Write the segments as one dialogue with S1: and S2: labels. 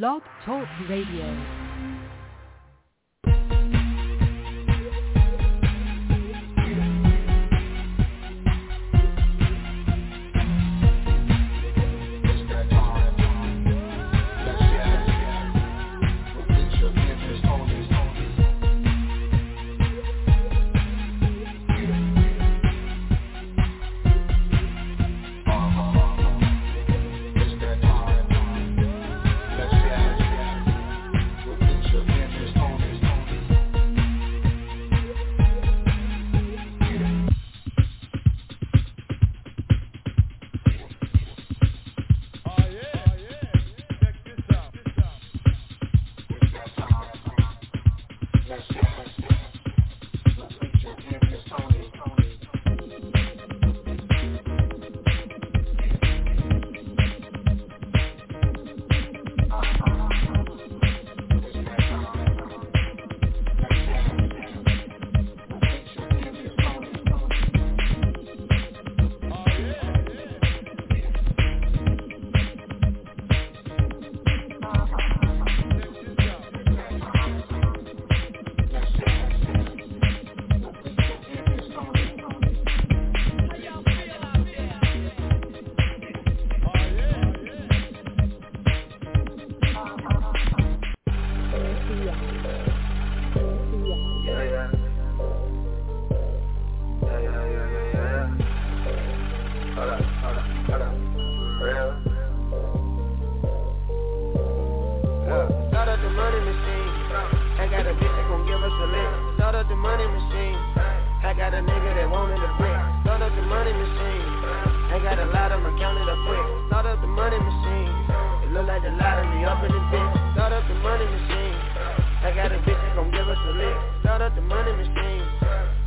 S1: Blog Talk Radio.
S2: up the money machine.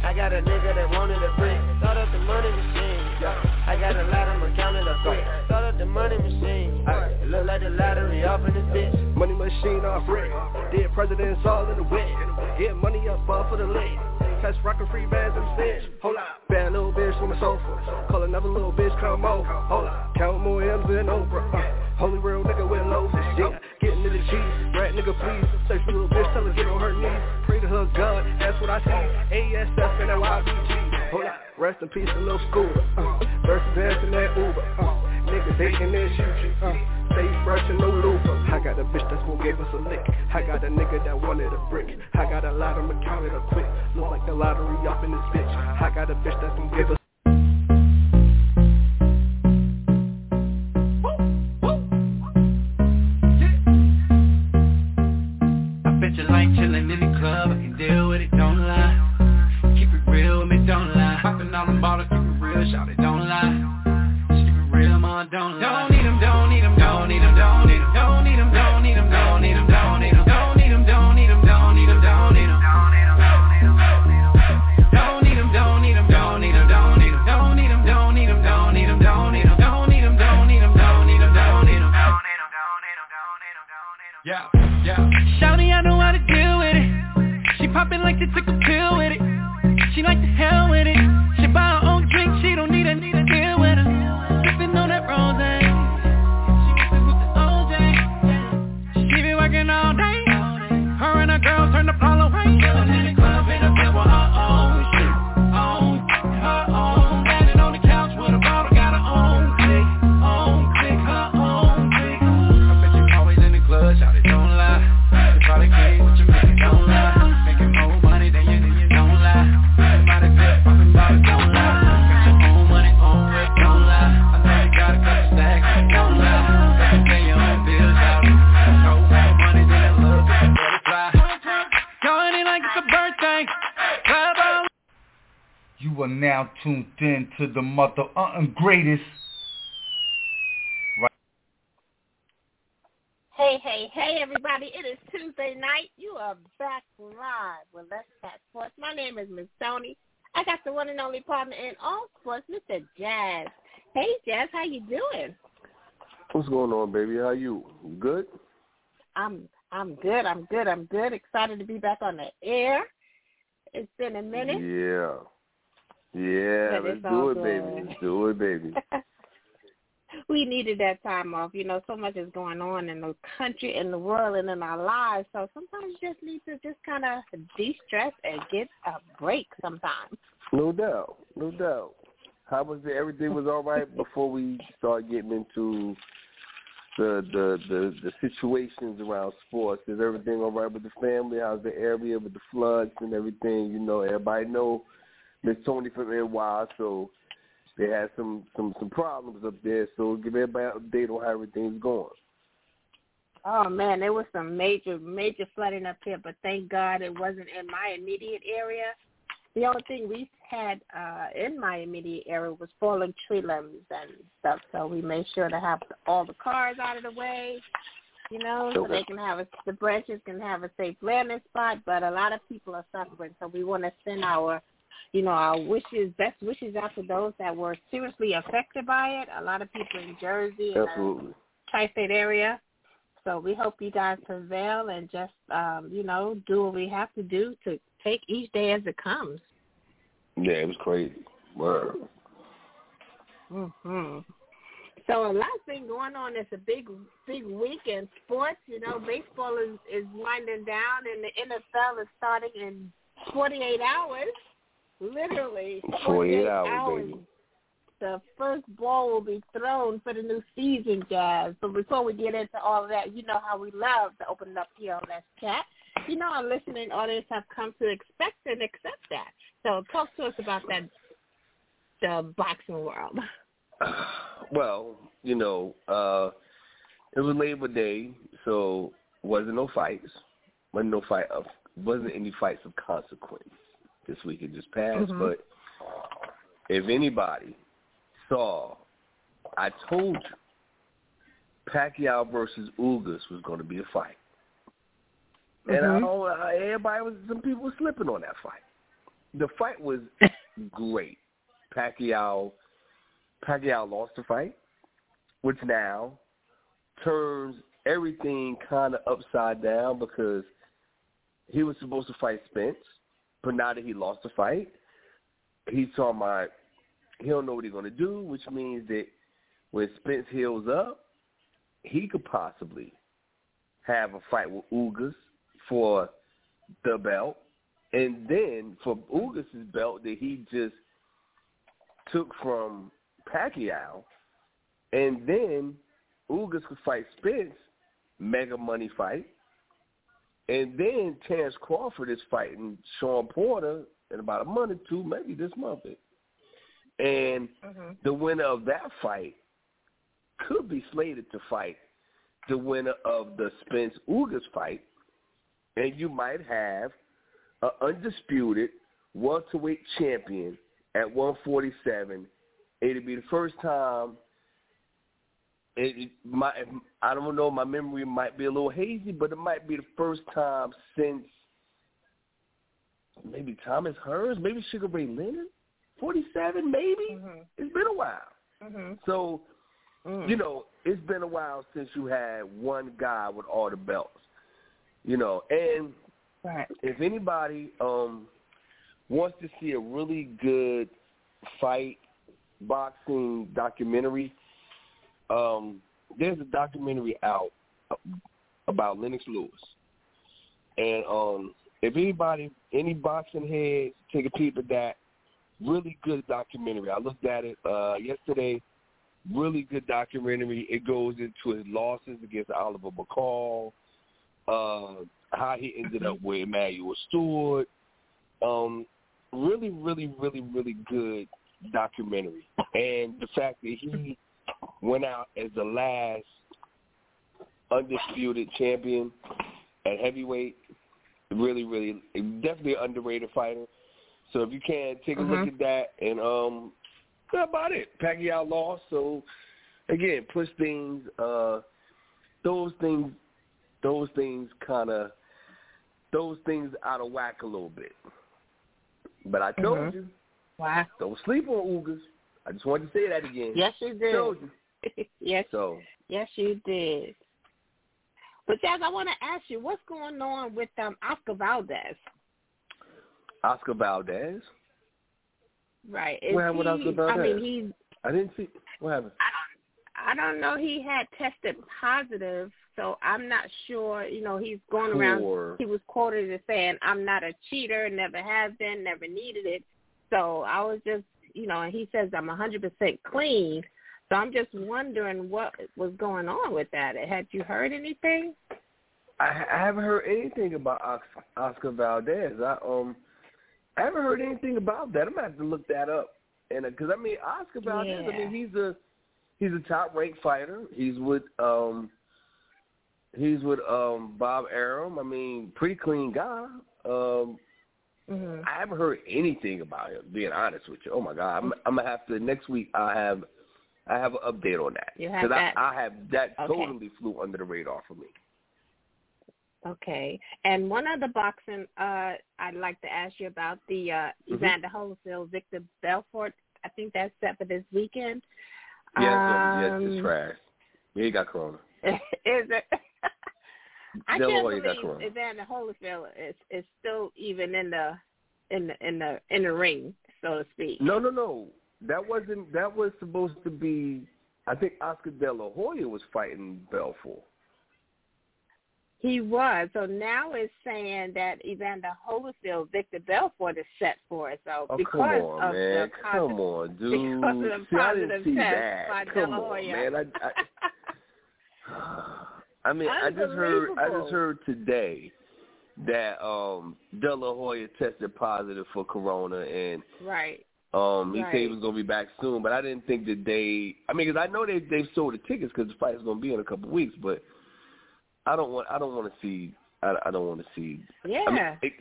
S2: I got a nigga that wanted a brick. Start up the money machine. I got a lot of them counting up quick. Start up the money machine. It look like the lottery off in this bitch.
S3: Money machine off brick. Dead presidents all in the wet. Get money up off for the lake catch rockin' free bands and snitch. Hold up. Bad little bitch on the sofa. Call another little bitch come over. Hold up. Count more M's than Oprah. Uh. in peace
S4: to
S3: Lil Scooter. Uh, versus in that Uber. Uh, niggas hating that shoot you. Uh, stay brushing no looper. I got a bitch that's gon' give us a lick. I got a nigga that wanted a brick. I got a lot of them a quick. Look like
S4: the
S3: lottery up in this bitch. I got a bitch that's gon' give us
S4: like the hell with it. She buy her own drink, she don't need a need a deal with her. Sipping on that rose. She keep it working all day. Her and her girls turn the ball away. In the club in with her own shit her own. On the couch with a bottle, got her own click, own her own click. I bet you always in the club, shouted.
S5: tuned in to the
S4: mother uh, greatest.
S6: Right. Hey, hey, hey, everybody. It is Tuesday night. You are back live with Let's Chat Sports. My name is Miss Toni. I got the one and only partner in all sports, Mr. Jazz. Hey, Jazz, how you doing?
S7: What's going on, baby? How you? Good?
S6: I'm I'm good. I'm good. I'm good. Excited to be back on the air. It's been a minute.
S7: Yeah. Yeah, let's do it, good. baby. Let's do it, baby.
S6: we needed that time off. You know, so much is going on in the country, in the world, and in our lives. So sometimes you just need to just kind of de-stress and get a break sometimes.
S7: No doubt. No doubt. How was it? Everything was all right before we start getting into the, the the the situations around sports. Is everything all right with the family? How's the area with the floods and everything? You know, everybody know Miss Toni from NY, so they had some some some problems up there. So give everybody an update on how everything's going.
S6: Oh man, there was some major major flooding up here, but thank God it wasn't in my immediate area. The only thing we had uh in my immediate area was fallen tree limbs and stuff, so we made sure to have all the cars out of the way, you know, so they can have a, the branches can have a safe landing spot. But a lot of people are suffering, so we want to send our you know, our wishes, best wishes out to those that were seriously affected by it. A lot of people in Jersey and
S7: Absolutely.
S6: the tri-state area. So we hope you guys prevail and just, um, you know, do what we have to do to take each day as it comes.
S7: Yeah, it was crazy. Word.
S6: hmm So a lot been going on. It's a big, big week in sports. You know, baseball is is winding down, and the NFL is starting in 48 hours. Literally 48
S7: hours,
S6: hours.
S7: baby.
S6: The first ball will be thrown for the new season, guys. But before we get into all of that, you know how we love to open up here on Chat. You know our listening audience have come to expect and accept that. So talk to us about that, the boxing world.
S7: Well, you know, uh it was Labor Day, so wasn't no fights. Wasn't no fight of wasn't any fights of consequence this week it just passed.
S6: Mhm.
S7: But if anybody saw, I told you, Pacquiao versus Ugas was going to be a fight, and I
S6: Mhm.
S7: know uh, everybody was some people were slipping on that fight. The fight was great. Pacquiao, Pacquiao lost the fight, which now turns everything kind of upside down because he was supposed to fight Spence, but now that he lost the fight, he's talking about he don't know what he's going to do, which means that when Spence heals up, he could possibly have a fight with Ugas for the belt, and then for Ugas' belt that he just took from Pacquiao, and then Ugas could fight Spence, mega money fight, and then Terence Crawford is fighting Shawn Porter in about a month or two, maybe this month. And
S6: Mhm.
S7: the winner of that fight could be slated to fight the winner of the Spence Ugas fight, and you might have an undisputed welterweight champion at 147. It'll be the first time. It, it might, I don't know. My memory might be a little hazy, but it might be the first time since maybe Thomas Hearns, maybe Sugar Ray Leonard, 47, maybe.
S6: Mhm.
S7: It's been a while.
S6: Mhm.
S7: So
S6: Mhm.
S7: you know, it's been a while since you had one guy with all the belts. You know, and
S6: Right.
S7: if anybody um wants to see a really good fight boxing documentary, um, there's a documentary out about Lennox Lewis. And um if anybody any boxing heads take a peep at that, really good documentary. I looked at it uh yesterday really good documentary. It goes into his losses against Oliver McCall, uh, how he ended up with Emanuel Steward. Um, really, really, really, really good documentary. And the fact that he went out as the last undisputed champion at heavyweight, really, really, definitely an underrated fighter. So if you can, take a look
S6: Mhm.
S7: at that and um that's about it. Pacquiao lost, so again, push things. Uh, those things, those things kind of, those things out of whack a little bit. But I told
S6: Mhm.
S7: you,
S6: Wow.
S7: don't sleep on Ugas. I just wanted to say that again.
S6: Yes, you did. Yes,
S7: So
S6: yes, you did. But Jazz, I want to ask you, what's going on with um Oscar Valdez?
S7: Oscar Valdez,
S6: Right. Is
S7: What happened with
S6: he,
S7: Oscar
S6: I mean,
S7: Valdez?
S6: he's
S7: I didn't see what happened.
S6: I I don't know. He had tested positive, so I'm not sure. You know, he's going around. He was quoted as saying, "I'm not a cheater. Never have been. Never needed it." So I was just, you know, and he says I'm 100% clean. So I'm just wondering what was going on with that. Had you heard anything?
S7: I, I haven't heard anything about Oscar, Oscar Valdez. I um, I haven't heard anything about that. I'm gonna have to look that up. And because I mean, Oscar Valdez,
S6: Yeah.
S7: I mean, he's a he's a top ranked fighter. He's with um, he's with um Bob Arum. I mean, pretty clean guy. Um,
S6: hmm
S7: I haven't heard anything about him. Being honest with you, oh my god, I'm, I'm gonna have to next week. I have I have an update on that
S6: have
S7: I. I have that
S6: Okay.
S7: totally flew under the radar for me.
S6: Okay. And one other boxing uh I'd like to ask you about the uh
S7: Mhm.
S6: Evander Holyfield, Victor Belfort. I think that's set for this weekend.
S7: Yeah, it's,
S6: um,
S7: yeah, it's trash. Yeah, he got corona.
S6: is it? I can't believe. Evander Holyfield is is still even in the in the in the in the ring, so to speak.
S7: No, no, no. That wasn't. That was supposed to be. I think Oscar De La Hoya was fighting Belfort.
S6: He was. So now it's saying that Evander Holyfield, Victor Belfort is set for it. So
S7: Oh,
S6: because
S7: on,
S6: of
S7: man.
S6: the
S7: Come
S6: positive,
S7: on, dude.
S6: because of the
S7: See,
S6: positive test
S7: that.
S6: by De
S7: Come
S6: La
S7: on, man. I, I, I mean, I just heard. I just heard today that um De La Hoya tested positive for corona, and
S6: right.
S7: um he said he was going to be back soon. But I didn't think that they. I mean, because I know they they've sold the tickets because the fight is going to be in a couple weeks, but I don't want. I don't want to see. I, I don't want to see.
S6: Yeah.
S7: I mean, it,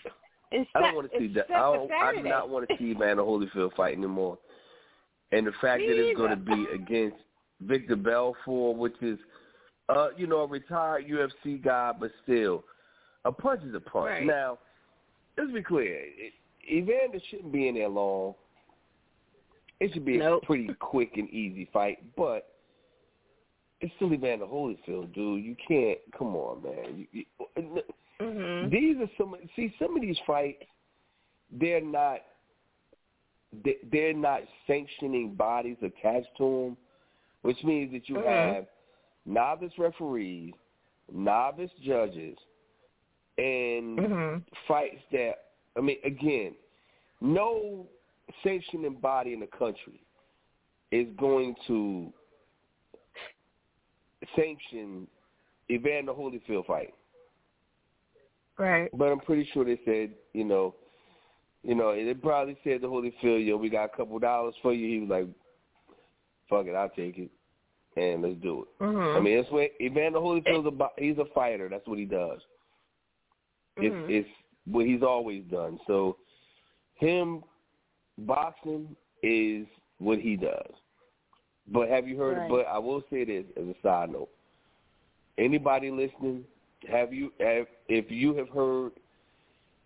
S6: it's
S7: I don't want to see that. I, don't, I do not want to see Evander Holyfield fight anymore. And the fact
S6: Me
S7: that it's going to be against Victor Belfort, which is, uh, you know, a retired UFC guy, but still, a punch is a punch.
S6: Right.
S7: Now, let's be clear. It, Evander shouldn't be in there long. It should be
S6: Nope.
S7: a pretty quick and easy fight, but it's still Evander Holyfield, dude. You can't. Come on, man. You, you,
S6: Mhm.
S7: these are some. See, some of these fights, they're not. they- They're not sanctioning bodies attached to them, which means that you
S6: Mhm.
S7: have novice referees, novice judges, and
S6: Mhm.
S7: fights that. I mean, again, no sanctioning body in the country is going to sanction Evander Holyfield fight.
S6: Right.
S7: But I'm pretty sure they said, you know, you know, they probably said to Holyfield, yo, we got a couple dollars for you. He was like, fuck it, I'll take it, and let's do it.
S6: Mhm.
S7: I mean, that's what Evander Holyfield's about. He's a fighter. That's what he does. It's
S6: Mhm.
S7: it's what he's always done. So, him boxing is what he does. But have you heard?
S6: Right.
S7: But I will say this as a side note. Anybody listening, have you have if you have heard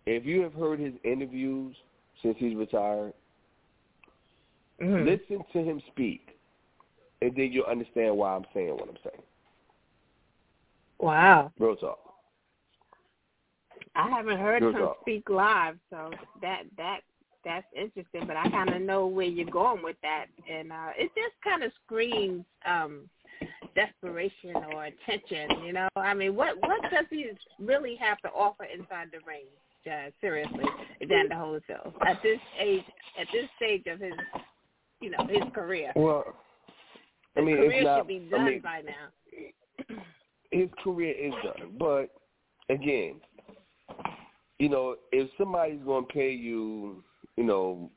S7: if you have heard his interviews since he's retired,
S6: Mhm.
S7: listen to him speak, and then you'll understand why I'm saying what I'm saying.
S6: Wow.
S7: Real talk.
S6: I haven't heard
S7: Real
S6: him
S7: talk.
S6: speak live, so that that that's interesting. But I kind of know where you're going with that, and uh it just kind of screams um desperation or attention. You know, I mean, what what does he really have to offer inside the ring? Jazz, seriously, Evander Holyfield at this age, at this stage of his, you know, his career.
S7: Well, I mean,
S6: career
S7: not.
S6: should be
S7: I mean,
S6: by now.
S7: his career is done. But again, you know, if somebody's going to pay you, you know,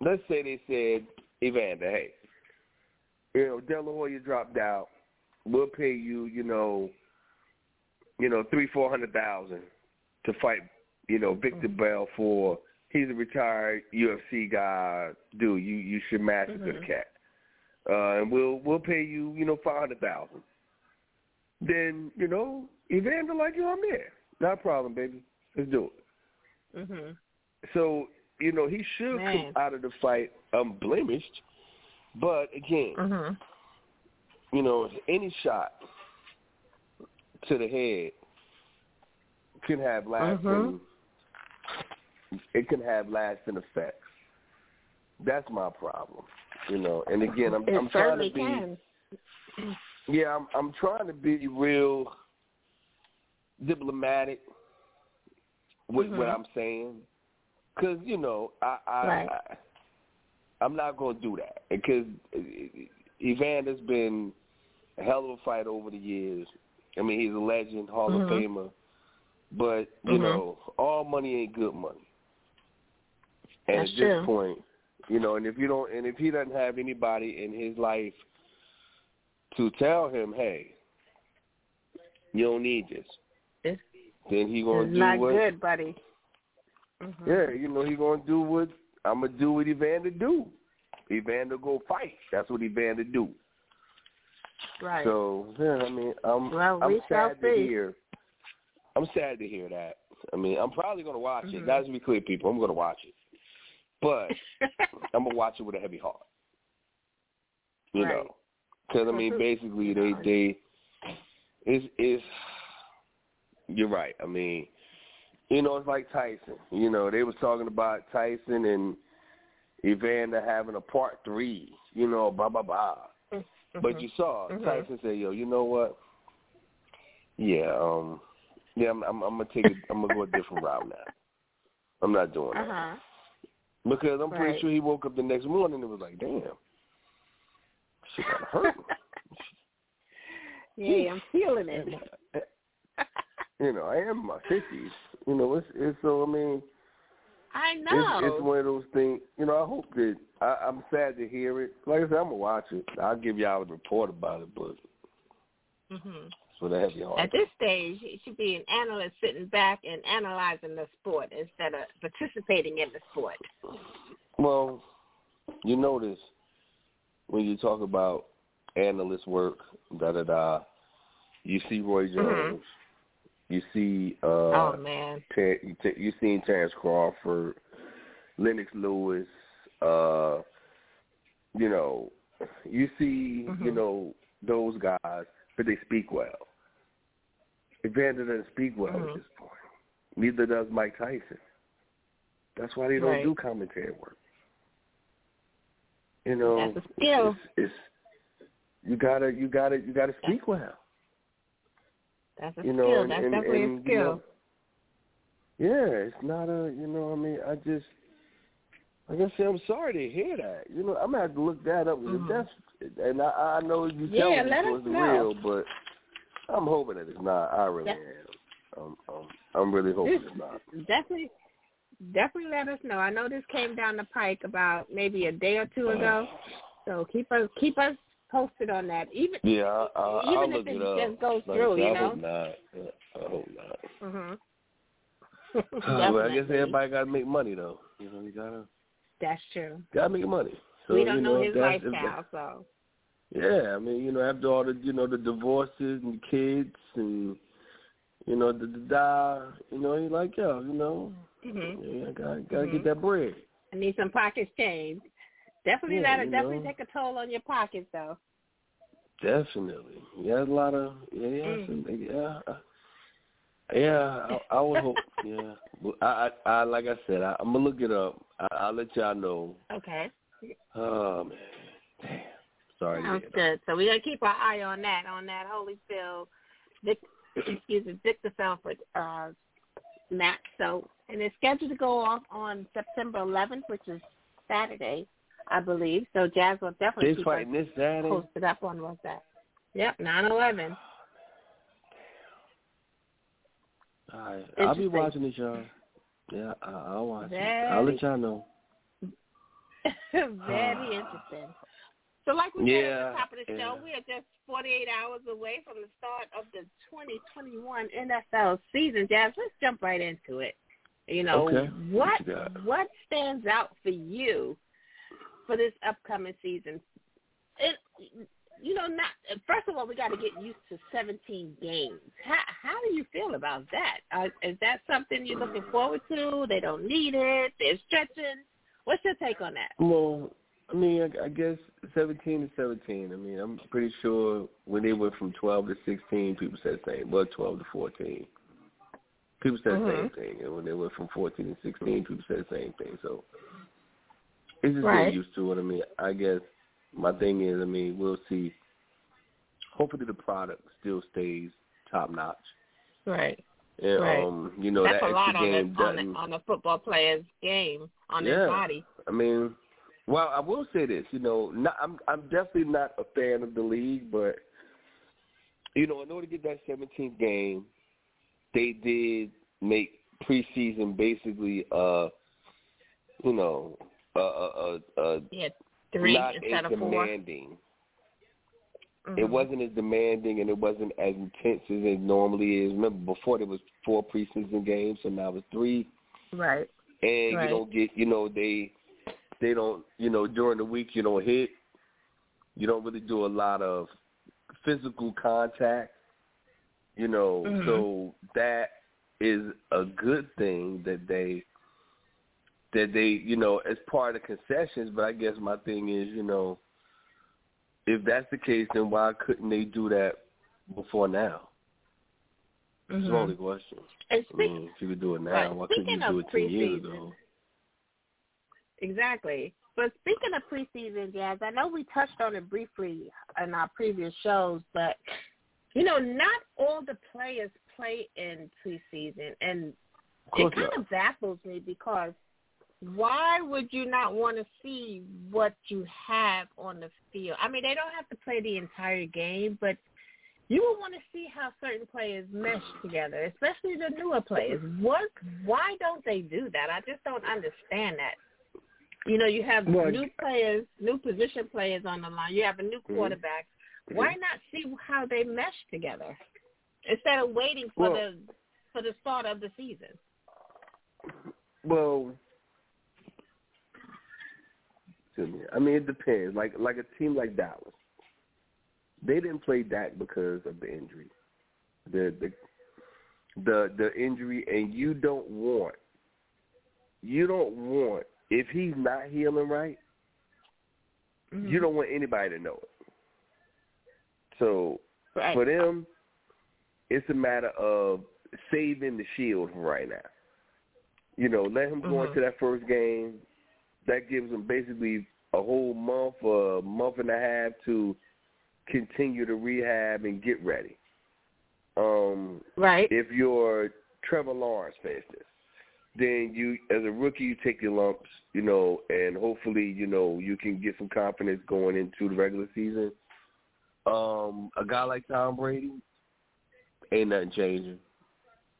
S7: let's say they said, Evander, hey, you know, De La Hoya dropped out. We'll pay you, you know, you know, three, four hundred thousand to fight, you know, Victor Belfort. He's a retired UFC guy. Dude, you you should master this
S6: Mhm.
S7: cat. Uh, and we'll we'll pay you, you know, five hundred thousand then you know Evander like yo, I'm there. Not a problem, baby. Let's do it.
S6: Mhm.
S7: So you know he should
S6: Man.
S7: come out of the fight unblemished, but again,
S6: Mhm.
S7: you know any shot to the head can have lasting.
S6: Mhm.
S7: It can have lasting effects. That's my problem, you know. And again, I'm I'm trying to be.
S6: can.
S7: yeah, I'm I'm trying to be real diplomatic with
S6: Mhm.
S7: what I'm saying, because you know I I,
S6: Right.
S7: I I'm not going to do that because Evander's been a hell of a fight over the years. I mean, he's a legend, Hall of
S6: Mhm.
S7: Famer, but you
S6: Mhm.
S7: know, all money ain't good money. And
S6: That's
S7: at
S6: true.
S7: this point, you know, and if you don't, and if he doesn't have anybody in his life to tell him, hey, you don't need this,
S6: It's,
S7: then he gonna do
S6: not
S7: what?
S6: good, buddy. Mhm.
S7: Yeah, you know, he gonna do what I'm gonna do what Evander do. Evander go fight. That's what Evander do.
S6: Right.
S7: So yeah, I mean, I'm
S6: Well,
S7: I'm sad to
S6: see.
S7: hear. I'm sad to hear that. I mean, I'm probably gonna watch it.
S6: Mhm.
S7: Guys, to be clear, people, I'm gonna watch it, but I'm gonna watch it with a heavy heart. You
S6: Right.
S7: know, because I mean, basically, they they it's it's. You're right. I mean, you know, it's like Tyson. You know, they was talking about Tyson and Evander having a part three. You know, blah blah blah. But
S6: Mhm.
S7: you saw
S6: Mhm.
S7: Tyson say, "Yo, you know what? Yeah, um, yeah, I'm, I'm, I'm gonna take it. I'm gonna go a different route now. I'm not doing
S6: Uh
S7: that. Because I'm pretty
S6: Right.
S7: sure he woke up the next morning and was like, damn, kind of hurt me.
S6: Yeah, I'm feeling it.
S7: you know, I am in my fifties. You know, it's it's so. I mean,
S6: I know.
S7: it's it's one of those things. You know, I hope that I, I'm sad to hear it. Like I said, I'm gonna watch it. I'll give y'all a report about it, but
S6: hmm
S7: for the heavy heart.
S6: At this stage, he should be an analyst sitting back and analyzing the sport instead of participating in the sport.
S7: Well, you notice when you talk about analyst work, da da da, you see Roy Jones, you see uh,
S6: oh man.
S7: Ter- you, t- you seen Terence Crawford, Lennox Lewis, uh, you know, you see,
S6: Mhm.
S7: you know, those guys, but they speak well. Evander doesn't speak well
S6: Mhm.
S7: at this point. Neither does Mike Tyson. That's why they don't
S6: Right.
S7: do commentary work. You know,
S6: That's a skill.
S7: It's, it's you gotta, you gotta, you gotta speak well.
S6: That's a
S7: You know,
S6: skill.
S7: and,
S6: That's
S7: and,
S6: definitely
S7: and,
S6: a skill.
S7: You know, yeah, it's not a, you know, I mean, I just, like I said, I'm sorry to hear that. You know, I'm gonna have to look that up.
S6: Mhm.
S7: That's, and I, I know you tell
S6: Yeah,
S7: me
S6: let
S7: it wasn't real, but I'm hoping that it's not. I really
S6: Yeah.
S7: am. I'm, I'm, I'm really hoping it's not.
S6: Definitely, definitely let us know. I know this came down the pike about maybe a day or two ago, so keep us keep us posted on that. Even
S7: Yeah, I, I,
S6: even
S7: I'll
S6: if
S7: look
S6: it
S7: it up.
S6: just goes
S7: Like I
S6: through,
S7: said,
S6: you know.
S7: hope not. I hope not.
S6: Mhm.
S7: well, I guess everybody gotta make money though. You know, you gotta
S6: That's true.
S7: gotta make money. So,
S6: we don't
S7: you
S6: know,
S7: know
S6: his lifestyle, so
S7: Yeah, I mean, you know, after all the you know the divorces and kids and you know the the da, you know, he like yo, you know,
S6: mhm.
S7: yeah, I gotta gotta
S6: Mhm.
S7: get that bread.
S6: I need some pockets changed. Definitely
S7: Yeah,
S6: that'll definitely
S7: know.
S6: take a toll on your pockets though.
S7: Definitely, yeah, a lot of yeah, yeah,
S6: Mm.
S7: some, yeah, yeah, I, I would hope. Yeah, I, I, I like I said, I, I'm gonna look it up. I, will let y'all know.
S6: Okay.
S7: Oh man, damn. Sorry.
S6: Sounds good. So we gotta keep our eye on that, on that Holyfield, Dick, excuse me, Victor Belfort uh, match. So, and it's scheduled to go off on September 11th, which is Saturday, I believe. So Jazz will definitely
S7: this
S6: keep
S7: fighting this Saturday.
S6: posted up on what's that. Yep, 9-11.
S7: All right, I'll be watching this, y'all. Yeah, I, I'll watch it.
S6: Very-
S7: I'll let y'all know.
S6: Very interesting. So like we said at
S7: Yeah,
S6: the top of the show, we are just 48 hours away from the start of the 2021 NFL season. Jazz, let's jump right into it. You know,
S7: Okay.
S6: what
S7: What
S6: what stands out for you for this upcoming season? It, you know, not first of all, we got to get used to 17 games. How how do you feel about that? Uh, is that something you're looking forward to? They don't need it. They're stretching. What's your take on that?
S7: Well, I mean, I, I guess 17 is 17. I mean, I'm pretty sure when they went from 12 to 16, people said the same. Well, 12 to 14. People said the
S6: Mhm.
S7: same thing. And when they went from 14 to 16, people said the same thing. So it's just
S6: Right.
S7: getting used to it. I mean, I guess my thing is, I mean, we'll see hopefully the product still stays top notch.
S6: Right.
S7: And,
S6: Right.
S7: um, you know
S6: That's
S7: that
S6: a lot
S7: extra
S6: on
S7: game
S6: a, on, a, on a football player's game, on
S7: Yeah.
S6: his body.
S7: I mean, well, I will say this. You know, not, I'm I'm definitely not a fan of the league, but you know, in order to get that 17th game, they did make preseason basically, uh, you know, a a a, a
S6: Yeah, three
S7: not
S6: instead
S7: as
S6: of four.
S7: demanding.
S6: Mhm.
S7: It wasn't as demanding and it wasn't as intense as it normally is. Remember, before there was four preseason games, so now it's three.
S6: Right.
S7: and
S6: Right.
S7: you don't get you know they they don't you know during the week you don't hit you don't really do a lot of physical contact you know
S6: Mhm.
S7: so that is a good thing that they that they you know as part of concessions but i guess my thing is you know if that's the case then why couldn't they do that before now it's
S6: Mhm.
S7: the only question
S6: And
S7: I mean, if you could do it now,
S6: Right.
S7: why couldn't you do it ten years ago?
S6: Exactly. But speaking of preseason, Jazz, I know we touched on it briefly in our previous shows, but you know, not all the players play in preseason, and it kind
S7: not.
S6: of baffles me because why would you not want to see what you have on the field? I mean, they don't have to play the entire game, but you would want to see how certain players mesh together, especially the newer players. What? Why don't they do that? I just don't understand that. You know, you have
S7: Well,
S6: new players, new position players on the line. You have a new
S7: Mhm.
S6: quarterback. Why not see how they mesh together instead of waiting for
S7: Well-
S6: the for the start of the season?
S7: Well, excuse me. I mean, it depends. Like like a team like Dallas, they didn't play Dak because of the injury, the the the the injury, and you don't want you don't want if he's not healing right,
S6: Mm-hmm.
S7: you don't want anybody to know it. So
S6: right.
S7: for them, it's a matter of saving the shield right now. You know, let him go
S6: Mhm.
S7: into that first game. That gives him basically a whole month or a month and a half to continue to rehab and get ready. Um,
S6: right.
S7: if you're Trevor Lawrence, for instance, then you, as a rookie, you take your lumps, you know, and hopefully, you know, you can get some confidence going into the regular season. Um, a guy like Tom Brady, ain't nothing changing.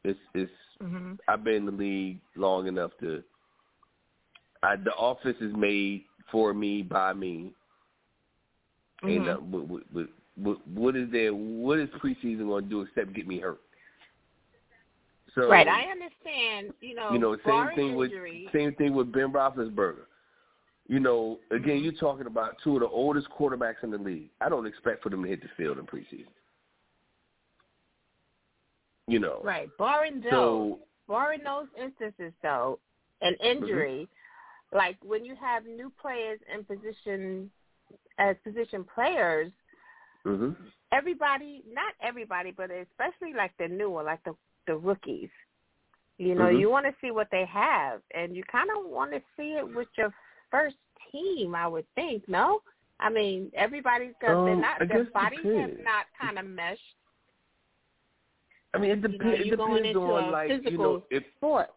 S7: It's it's.
S6: hmm
S7: I've been in the league long enough to. I, the office is made for me by me. Ain't
S6: Mhm.
S7: nothing. What, what, what, what, is there? What is preseason going to do except get me hurt? So
S6: Right. I understand. You know,
S7: you know, same thing with same thing with Ben Roethlisberger. You know, again, you're talking about two of the oldest quarterbacks in the league. I don't expect for them to hit the field in preseason. You know,
S6: right. Barring those,
S7: so
S6: barring those instances, though, an
S7: Mm-hmm.
S6: Like when you have new players in position as position players,
S7: hmm
S6: everybody, not everybody, but especially like the newer, like the the rookies. You know,
S7: Mhm.
S6: you want to see what they have, and you kind of want to see it with your first team. I would think, no. I mean, everybody's got they're
S7: Um,
S6: not
S7: I
S6: their bodies have not kind of meshed.
S7: I mean, it,
S6: You know,
S7: it depends on like you
S6: physical
S7: know if
S6: sport.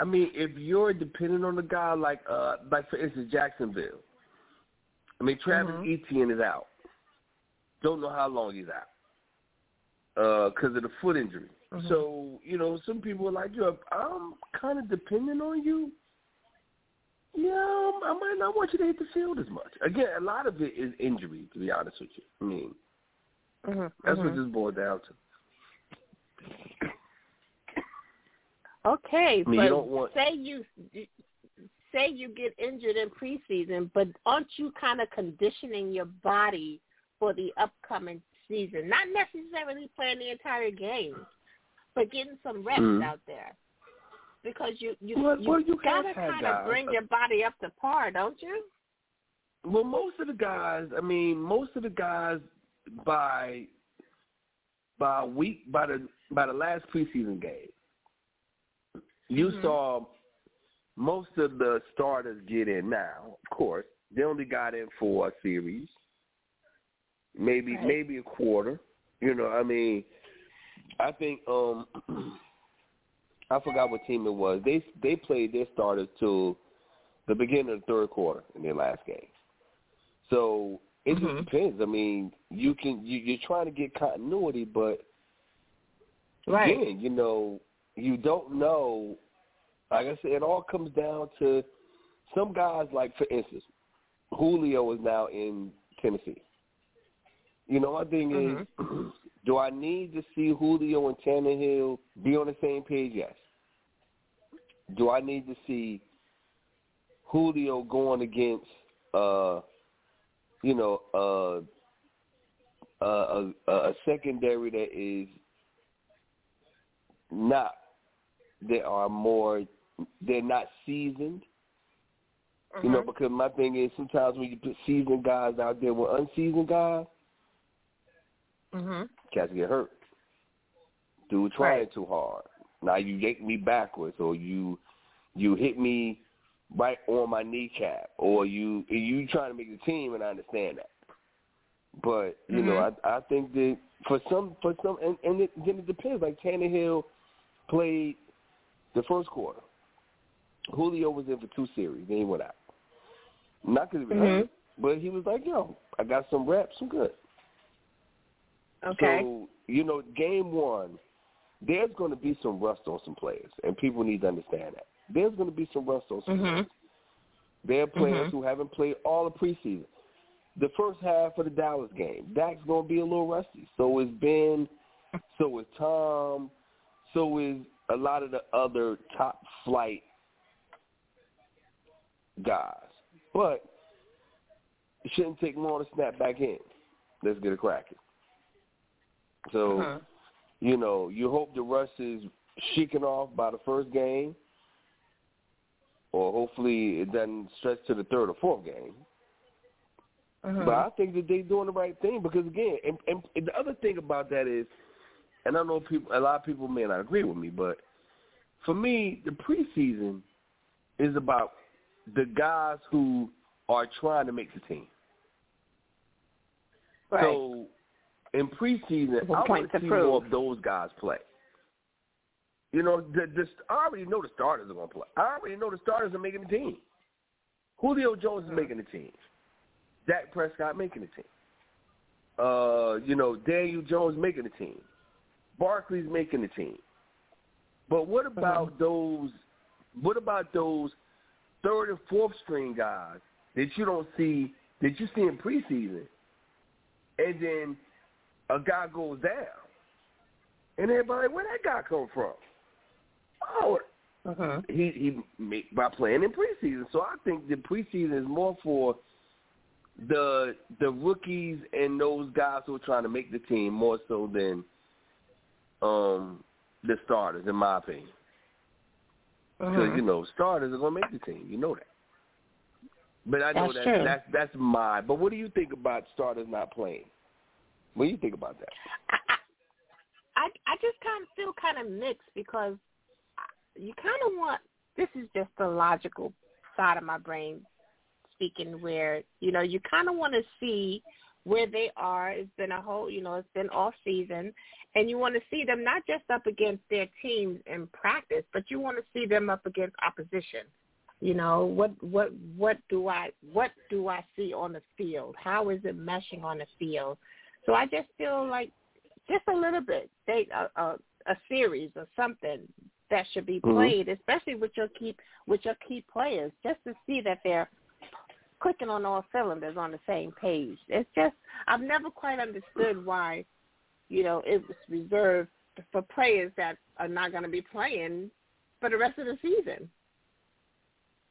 S7: I mean if you're dependent on a guy like uh like for instance Jacksonville. I mean Travis
S6: Mhm.
S7: Etienne is out. Don't know how long he's out because of the foot injury.
S6: Mhm.
S7: So you know, some people are like, "Yo, I'm kind of dependent on you." Yeah, um, I might not want you to hit the field as much. Again, a lot of it is injury. To be honest with you, I mean
S6: Mhm,
S7: that's what
S6: mhm.
S7: this boils down to.
S6: Okay,
S7: I mean,
S6: but
S7: you don't want-
S6: say you say you get injured in preseason, but aren't you kind of conditioning your body for the upcoming season? Not necessarily playing the entire game, but getting some reps
S7: Mhm.
S6: out there. Because you you
S7: Well,
S6: you,
S7: well, you
S6: gotta kind of bring your body up to par, don't you?
S7: Well, most of the guys, I mean, most of the guys by by week by the by the last preseason game, you
S6: Mhm.
S7: saw most of the starters get in. Now, of course, they only got in for a series. maybe
S6: Right.
S7: maybe a quarter. You know, I mean, I think um I forgot what team it was. They they played their starters till the beginning of the third quarter in their last game. So it just depends. I mean, you can you, you're trying to get continuity, but
S6: Right.
S7: again, you know, you don't know. Like I said, it all comes down to some guys. Like for instance, Julio is now in Tennessee. You know, my thing is, do I need to see Julio and Tannehill be on the same page? Yes. Do I need to see Julio going against, uh, you know, uh, a, a, a secondary that is not, they are more, they're not seasoned. You know,
S6: Mhm.
S7: because my thing is sometimes when you put seasoned guys out there with unseasoned guys,
S6: Mhm.
S7: cats get hurt. Dude trying
S6: Right.
S7: too hard. Now you yank me backwards, or you you hit me right on my kneecap, or you you trying to make the team, and I understand that. But you know, I I think that for some for some, and, and it, then it depends. Like Tannehill played the first quarter. Julio was in for two series, then he went out. Not because he was hurt, but he was like, "Yo, I got some reps, I'm good."
S6: Okay.
S7: So, you know, game one, there's going to be some rust on some players, and people need to understand that. There's going to be some rust on some players.
S6: Mhm.
S7: There are players
S6: Mhm.
S7: who haven't played all the preseason. The first half of the Dallas game, Dak's going to be a little rusty. So is Ben. So is Tom. So is a lot of the other top flight guys. But it shouldn't take long to snap back in. Let's get a crack it cracking. So,
S6: Mhm.
S7: you know, you hope the rust is shaken off by the first game, or hopefully it doesn't stretch to the third or fourth game.
S6: Mhm.
S7: But I think that they're doing the right thing because again, and, and the other thing about that is, and I know people, a lot of people may not agree with me, but for me, the preseason is about the guys who are trying to make the team.
S6: right.
S7: So in preseason, I want
S6: to
S7: to see
S6: prove.
S7: more of those guys play. You know, the, the, I already know the starters are going to play. I already know the starters are making the team. Julio Jones is making the team. Dak Prescott making the team. Uh, you know, Daniel Jones making the team. Barkley's making the team. But what about those? What about those third and fourth string guys that you don't see that you see in preseason, and then a guy goes down, and everybody, where that guy come from? Oh,
S6: Mhm.
S7: he he make, by playing in preseason. So I think the preseason is more for the the rookies and those guys who are trying to make the team more so than um the starters, in my opinion. Because
S6: Mhm.
S7: you know starters are gonna make the team. You know that. But I know
S6: That's
S7: that
S6: true.
S7: that's that's my. But what do you think about starters not playing? What do you think about that?
S6: I, I I I just kind of feel kind of mixed because you kind of want this is just the logical side of my brain speaking where you know you kind of want to see where they are. It's been a whole you know it's been off season. And you want to see them not just up against their teams in practice but you want to see them up against opposition. You know what what what do i what do i see on the field? How is it meshing on the field? So i just feel like just a little bit they a a, a series or something that should be
S7: Mhm.
S6: played especially with your key with your key players just to see that they're clicking on all cylinders on the same page it's just i've never quite understood why you know it was reserved for players that are not going to be playing for the rest of the season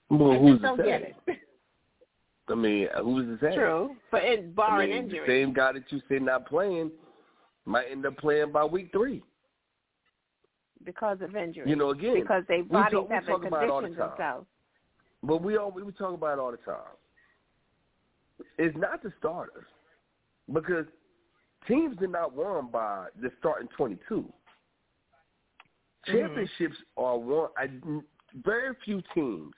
S7: Well,
S6: I
S7: who's
S6: don't get it.
S7: I mean, who's to say?
S6: True, but it
S7: I
S6: barring
S7: mean,
S6: injury.
S7: the same guy that you say not playing might end up playing by week three.
S6: because of injury.
S7: You know, again,
S6: because
S7: we
S6: bodies
S7: talk- we
S6: haven't
S7: talk about it all the
S6: conditioned themselves.
S7: But we all we talk about it all the time. It's not the starters because teams are not won by the starting twenty two. Championships are won. I, very few teams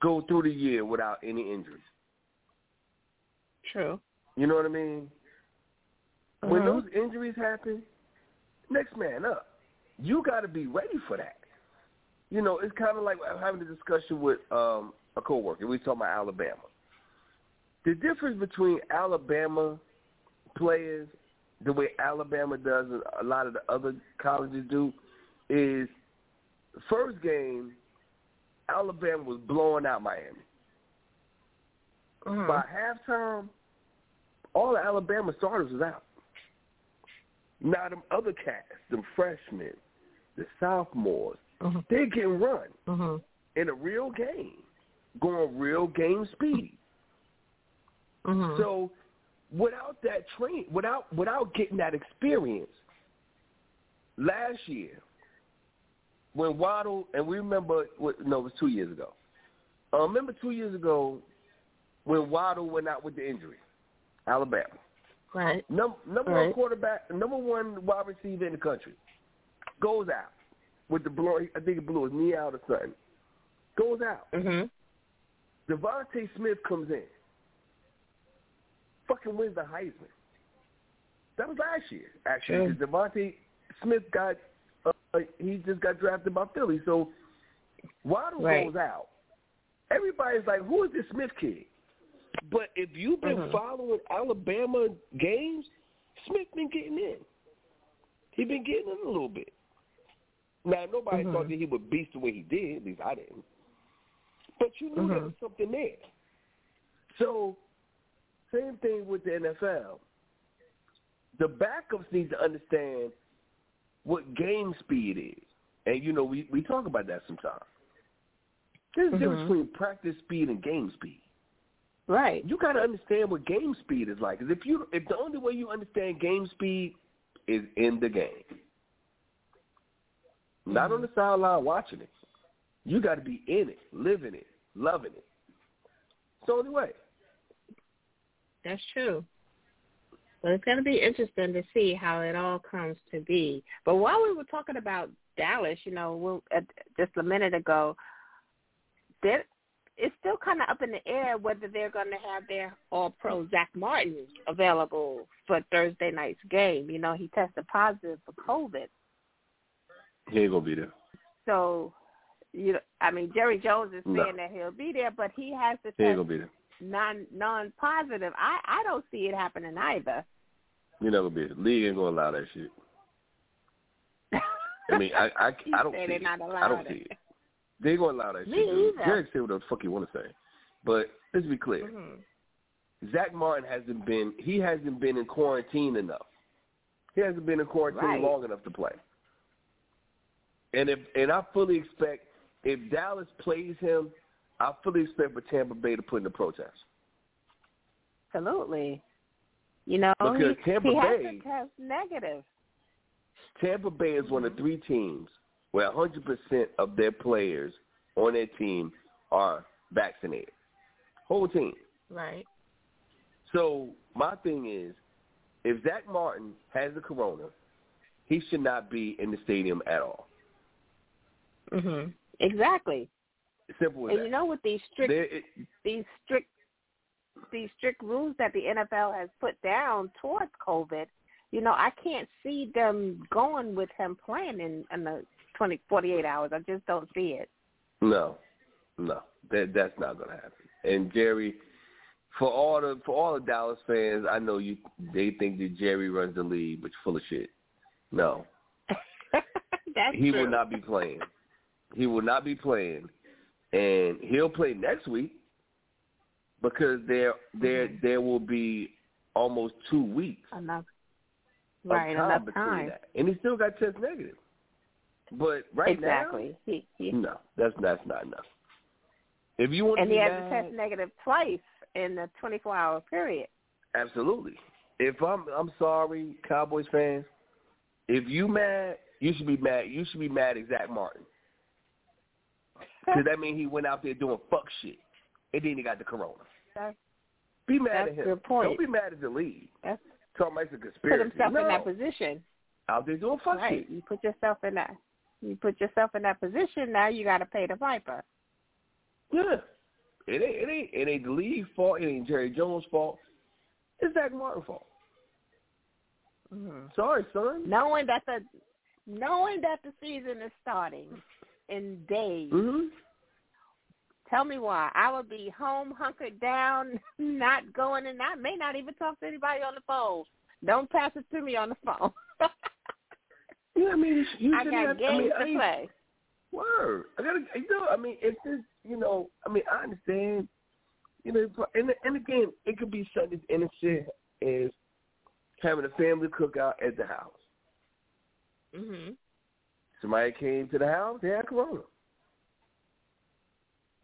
S7: go through the year without any injuries.
S6: True.
S7: You know what I mean? when
S6: Mhm.
S7: those injuries happen, next man up. You got to be ready for that. You know, it's kind of like I'm having a discussion with um, a coworker. We talking about Alabama. The difference between Alabama players, the way Alabama does and a lot of the other colleges do, is first game, Alabama was blowing out Miami.
S6: Mhm.
S7: By halftime, all the Alabama starters was out. Now them other cats, them freshmen, the sophomores,
S6: Mhm.
S7: they getting run
S6: Mhm.
S7: in a real game, going real game speed.
S6: Mhm.
S7: So without that train, without without getting that experience, last year when Waddle and we remember no, it was two years ago. Uh, remember two years ago when Waddle went out with the injury, Alabama.
S6: right.
S7: Number, number one quarterback, number one wide receiver in the country, goes out with the blow. I think it blew his knee out or something. Goes out.
S6: Mhm.
S7: DeVonta Smith comes in. Fucking wins the Heisman. That was last year, actually. Because DeVonta Smith got uh, he just got drafted by Philly, so Waddle
S6: Right.
S7: goes out. Everybody's like, "Who is this Smith kid?" But if you've been
S6: Mhm.
S7: following Alabama games, Smith been getting in. He been getting in a little bit. Now nobody
S6: Mhm.
S7: thought that he would beast the way he did. At least I didn't. But you knew there
S6: Mhm.
S7: was something there. So, same thing with the NFL. The backups need to understand what game speed is. And, you know, we, we talk about that sometimes. There's a difference
S6: Mhm.
S7: between practice speed and game speed.
S6: Right.
S7: You got to understand what game speed is like. Because if you, if the only way you understand game speed is in the game, not on the sideline watching it, you got to be in it, living it, loving it. It's the only way.
S6: That's true. But it's going to be interesting to see how it all comes to be. But while we were talking about Dallas, you know, we'll, uh, just a minute ago, there, it's still kind of up in the air whether they're going to have their All-Pro Zack Martin available for Thursday night's game. You know, he tested positive for COVID.
S7: He ain't gonna be there.
S6: So, you know, I mean, Jerry Jones is saying
S7: No.
S6: that he'll be there, but he has to
S7: He ain't gonna be there.
S6: Non non positive. I I don't see it happening either.
S7: You never be. League ain't gonna allow that shit. I mean, I I, I don't see
S6: they're
S7: it. I don't see it. They ain't gonna allow that
S6: Me
S7: shit. dude.
S6: either.
S7: Jerry say what the fuck you want to say, but let's be clear.
S6: Mhm.
S7: Zack Martin hasn't been he hasn't been in quarantine enough. He hasn't been in quarantine
S6: Right.
S7: long enough to play. And if and I fully expect if Dallas plays him, I fully expect for Tampa Bay to put in a protest.
S6: Absolutely. You know,
S7: Because
S6: he,
S7: Tampa
S6: he has
S7: Bay-
S6: to test negative.
S7: Tampa Bay is one of three teams where 100% of their players on their team are vaccinated. Whole team.
S6: Right.
S7: So my thing is, if Zack Martin has the corona, he should not be in the stadium at all.
S6: Mm-hmm. Exactly.
S7: Simple as
S6: And
S7: that.
S6: you know, with these strict
S7: There- it-
S6: these strict these strict rules that the NFL has put down towards COVID, you know, I can't see them going with him playing in, in the twenty forty eight hours. I just don't see it.
S7: no, no, that that's not going to happen. And Jerry, for all the for all the Dallas fans, I know you they think that Jerry runs the league, which full of shit. No,
S6: That's
S7: he
S6: true.
S7: will not be playing. He will not be playing, and he'll play next week because there there
S6: Mhm.
S7: there will be almost two weeks
S6: enough. Right,
S7: time
S6: enough time.
S7: that, and he still got test negative. But right
S6: exactly. He, he,
S7: no, that's that's not enough. If you want
S6: and he has to test negative twice in the 24 hour period.
S7: absolutely. If I'm I'm sorry, Cowboys fans. If you mad, you should be mad. You should be mad at Zack Martin because that means he went out there doing fuck shit, and then he got the corona.
S6: That's,
S7: Be mad at him.
S6: point.
S7: Don't be mad at the league.
S6: that's
S7: Talking about a
S6: put
S7: conspiracy.
S6: himself
S7: no.
S6: in that position.
S7: Out there doing fuck
S6: Right.
S7: shit.
S6: You put yourself in that. You put yourself in that position. Now you got to pay the piper.
S7: Yeah. It ain't it ain't it ain't the league's fault. It ain't Jerry Jones' fault. It's Zack Martin's fault.
S6: Mm-hmm.
S7: Sorry, son.
S6: Knowing that the knowing that the season is starting in days.
S7: Mm-hmm.
S6: Tell me why. I would be home, hunkered down, not going, and I may not even talk to anybody on the phone. Don't pass it to me on the phone.
S7: yeah, I mean, you
S6: I got
S7: have,
S6: games
S7: I mean,
S6: to
S7: I,
S6: play.
S7: Word. I gotta, you know, I mean, it's just, you know, I mean, I understand, you know, and and again, it could be something as innocent as having a family cookout at the house.
S6: Mhm.
S7: Somebody came to the house, they had corona.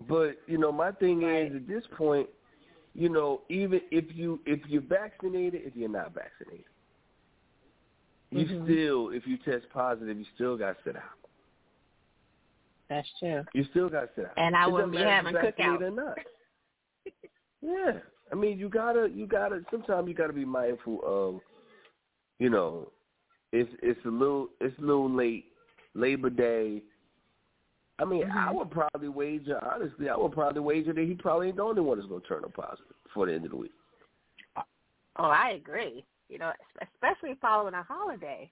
S7: But you know, my thing is at this point, you know, even if you if you're vaccinated, if you're not vaccinated, you
S6: Mhm.
S7: still, if you test positive, you still got to sit out.
S6: That's true.
S7: You still got to sit out.
S6: And I wouldn't be having cookout.
S7: or not. yeah, I mean, you gotta, you gotta. Sometimes you gotta be mindful of, you know, it's it's a little it's a little late, Labor Day. I mean, I
S6: Mhm.
S7: would probably wager, honestly, I would probably wager that he probably ain't the only one that's gonna turn up positive before the end of the week.
S6: Oh, I agree. You know, especially following a holiday.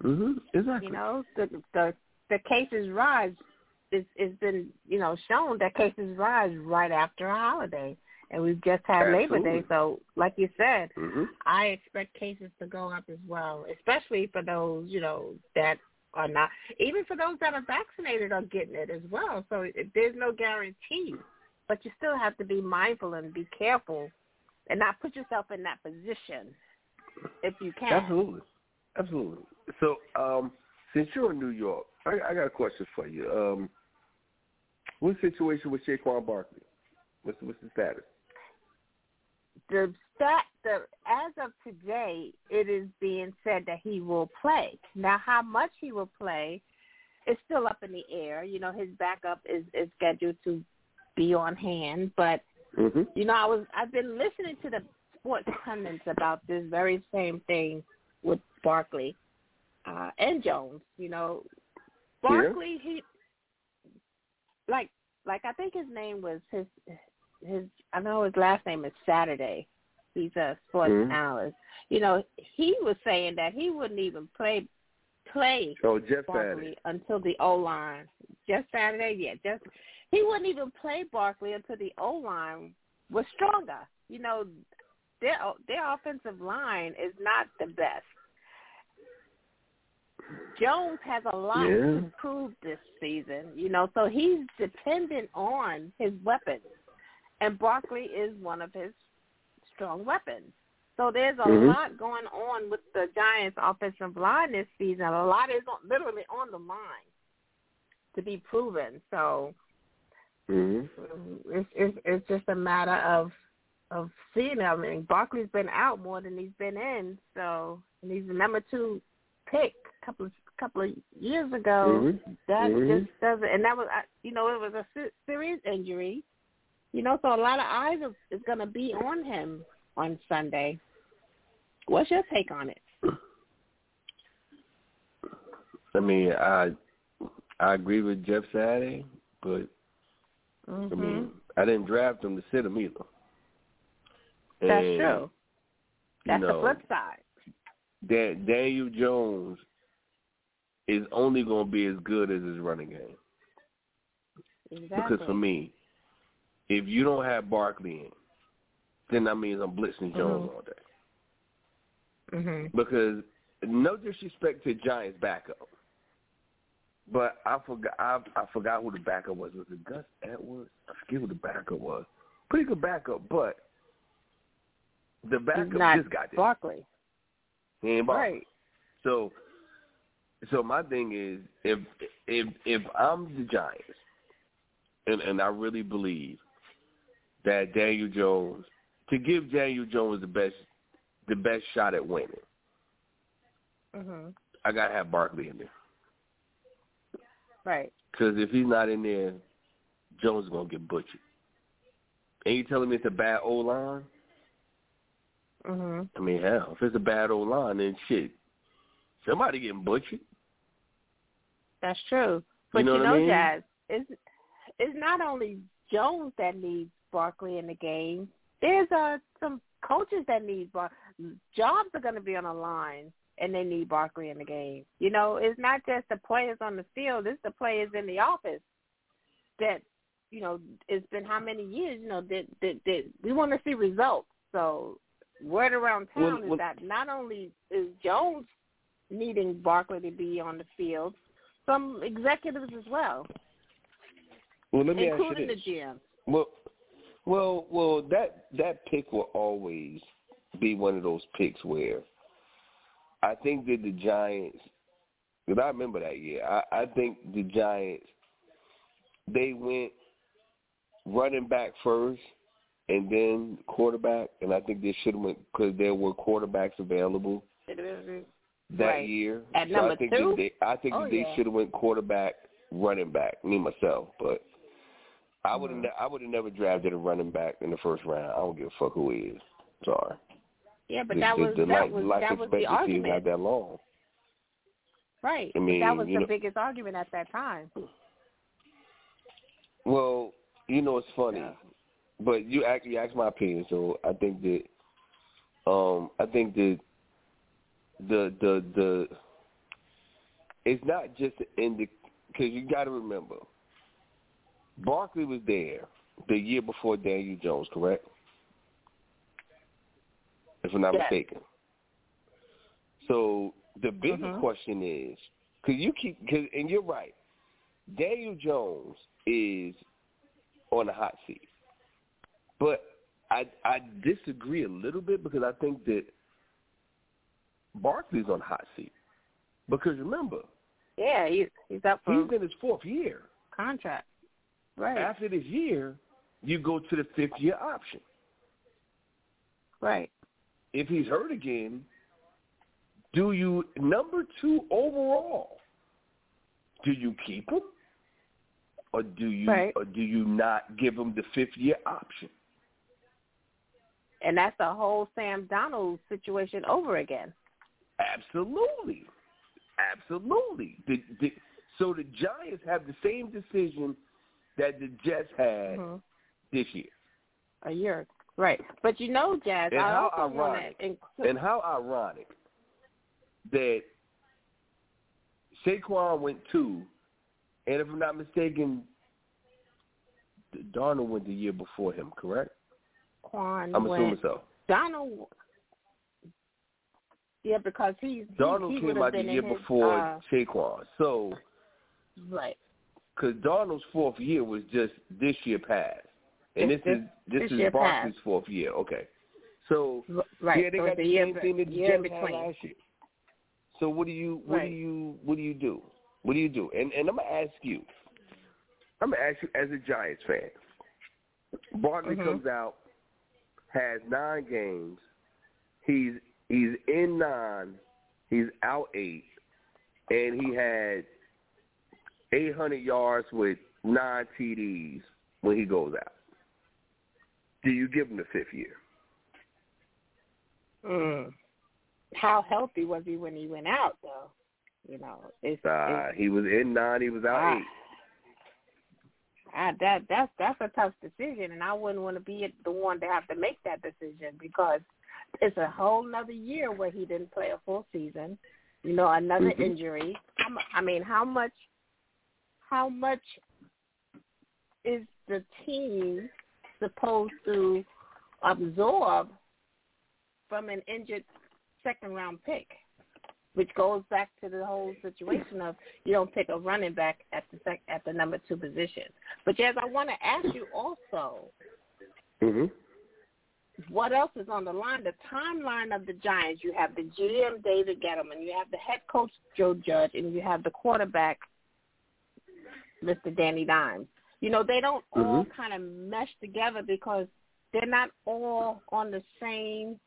S7: hmm Exactly.
S6: You know, the the the cases rise. It's, it's been you know shown that cases rise right after a holiday, and we've just had Labor Day. So, like you said,
S7: hmm
S6: I expect cases to go up as well, especially for those you know that are not. Even for those that are vaccinated are getting it as well. So it, there's no guarantee, but you still have to be mindful and be careful, and not put yourself in that position if you can.
S7: Absolutely. Absolutely. So, um, since you're in New York, I, I got a question for you. Um, what's the situation with Saquon Barkley? What's what's the status?
S6: The stat the as of today it is being said that he will play. Now how much he will play is still up in the air. You know his backup is is scheduled to be on hand but
S7: Mm-hmm.
S6: you know i was i've been listening to the sports pundits about this very same thing with barkley uh and jones you know. Barkley he like like i think his name was his his I know his last name is Saturday. He's a sports
S7: Mhm.
S6: analyst. You know, he was saying that he wouldn't even play play
S7: Oh, Jeff
S6: Barkley
S7: Saturday.
S6: until the O line. Just Saturday, yeah. Just he wouldn't even play Barkley until the O line was stronger. You know, their their offensive line is not the best. Jones has a lot
S7: Yeah.
S6: to prove this season, you know, so he's dependent on his weapons. And Barkley is one of his strong weapons. So there's a
S7: Mhm.
S6: lot going on with the Giants' offensive line this season. A lot is on, literally on the line to be proven. So
S7: Mm-hmm.
S6: it's, it's it's just a matter of of seeing. I mean, Barkley's been out more than he's been in. So and he's the number two pick a couple of couple of years ago.
S7: Mhm.
S6: That
S7: Mhm.
S6: just doesn't. And that was you know it was a se- serious injury. You know, so a lot of eyes are, is going to be on him on Sunday. What's your take on it?
S7: I mean, I I agree with Jeff Saturday, but
S6: Mm-hmm.
S7: I mean, I didn't draft him to sit him either.
S6: that's
S7: And,
S6: true. That's
S7: you
S6: the flip side.
S7: Dan, Daniel Jones is only going to be as good as his running game.
S6: Exactly.
S7: Because for me, if you don't have Barkley in, then that means I'm blitzing Jones
S6: Mhm.
S7: all day.
S6: hmm
S7: Because no disrespect to Giants backup, but I forgot I, I forgot who the backup was. Was it Gus Edwards? I forget who the backup was. Pretty good backup, but the backup
S6: not
S7: just got there.
S6: Barkley.
S7: He ain't Barkley.
S6: Right.
S7: So, so my thing is, if if if I'm the Giants, and and I really believe that Daniel Jones to give Daniel Jones the best the best shot at winning,
S6: hmm
S7: I gotta have Barkley in there.
S6: Right.
S7: Because if he's not in there, Jones is gonna get butchered. And you telling me it's a bad O line?
S6: hmm
S7: I mean, hell, if it's a bad O line, then shit, somebody getting butchered.
S6: That's true. But
S7: You know what I mean?
S6: Jazz, it's it's not only Jones that needs Barkley in the game. There's uh some coaches that need Bar- jobs are going to be on the line, and they need Barkley in the game. You know, it's not just the players on the field; it's the players in the office that you know. It's been how many years? You know that that, that we want to see results. So word around town
S7: Well, well-
S6: is that not only is Jones needing Barkley to be on the field, some executives as well,
S7: Well, let me
S6: including
S7: ask you this.
S6: GM.
S7: Well, well, well, that that pick will always be one of those picks where I think that the Giants. Because I remember that year. I, I think the Giants they went running back first and then quarterback, and I think they should have went because there were quarterbacks available that
S6: Right.
S7: year.
S6: At
S7: so
S6: number
S7: I think
S6: two?
S7: That they, I think
S6: Oh,
S7: that they
S6: yeah.
S7: should have went quarterback, running back. Me myself, but I would have
S6: Mhm.
S7: ne- I would have never drafted a running back in the first round. I don't give a fuck who he is. Sorry.
S6: Yeah, but
S7: the,
S6: that
S7: the,
S6: was
S7: the
S6: that
S7: life,
S6: was
S7: life
S6: that was the
S7: expectancy is not
S6: argument,
S7: that long.
S6: right?
S7: I mean,
S6: that was the
S7: know-
S6: biggest argument at that time.
S7: Well, you know it's funny,
S6: Yeah.
S7: but you ask you asked my opinion, so I think that um I think that the the the it's not just in the because you got to remember Barkley was there the year before Daniel Jones, correct? If I'm not
S6: Yes.
S7: mistaken. So the bigger
S6: Mhm.
S7: question is, because you keep, cause, and you're right, Daniel Jones is on the hot seat, but I I disagree a little bit because I think that Barkley's on the hot seat because remember
S6: Yeah, he's he's up for
S7: he's in his fourth year.
S6: contract. Right,
S7: After this year, you go to the fifth year option.
S6: right.
S7: If he's hurt again, do you number two overall? Do you keep him, or do you
S6: Right.
S7: or do you not give him the fifth year option?
S6: And that's the whole Sam Darnold situation over again.
S7: Absolutely, absolutely. The, the, so the Giants have the same decision that the Jets had
S6: Mhm.
S7: this year.
S6: A year, right? But you know, Jazz,
S7: And
S6: I
S7: how
S6: also
S7: ironic.
S6: include.
S7: And how ironic that Saquon went two, and if I'm not mistaken, Darnold went the year before him, correct?
S6: Quan
S7: I'm assuming so.
S6: Darnold. Yeah, because he's he,
S7: Darnold
S6: he
S7: came out the year
S6: his,
S7: before
S6: uh,
S7: Saquon. So,
S6: right.
S7: Because Darnold's fourth year was just this year past, and
S6: This-
S7: this, is this, is Barkley's fourth year. Okay, so
S6: Right.
S7: yeah, they
S6: so
S7: got the same thing that the
S6: year
S7: had
S6: between.
S7: last year. So what do you what
S6: Right.
S7: do you what do you do? What do you do? And and I'm gonna ask you. I'm gonna ask you as a Giants fan. Barkley
S6: Mhm.
S7: comes out, has nine games. He's he's in nine. He's out eight, and he had 800 yards with nine TDs when he goes out. Do you give him the fifth year?
S6: Mm. How healthy was he when he went out, though? You know, it's,
S7: Uh,
S6: it's
S7: he was in nine. He was out
S6: ah,
S7: eight.
S6: ah, that that's that's a tough decision, and I wouldn't want to be the one to have to make that decision because it's a whole nother year where he didn't play a full season. You know, another
S7: Mhm.
S6: injury. How I mean, how much? How much is the team supposed to absorb from an injured second round pick? Which goes back to the whole situation of you don't pick a running back at the sec- at the number two position. But Jazz, I want to ask you also,
S7: Mm-hmm.
S6: what else is on the line? The timeline of the Giants. You have the GM David Gettleman, you have the head coach Joe Judge, and you have the quarterback Mr. Danny Dimes. You know, they don't all
S7: Mhm.
S6: kind of mesh together because they're not all on the same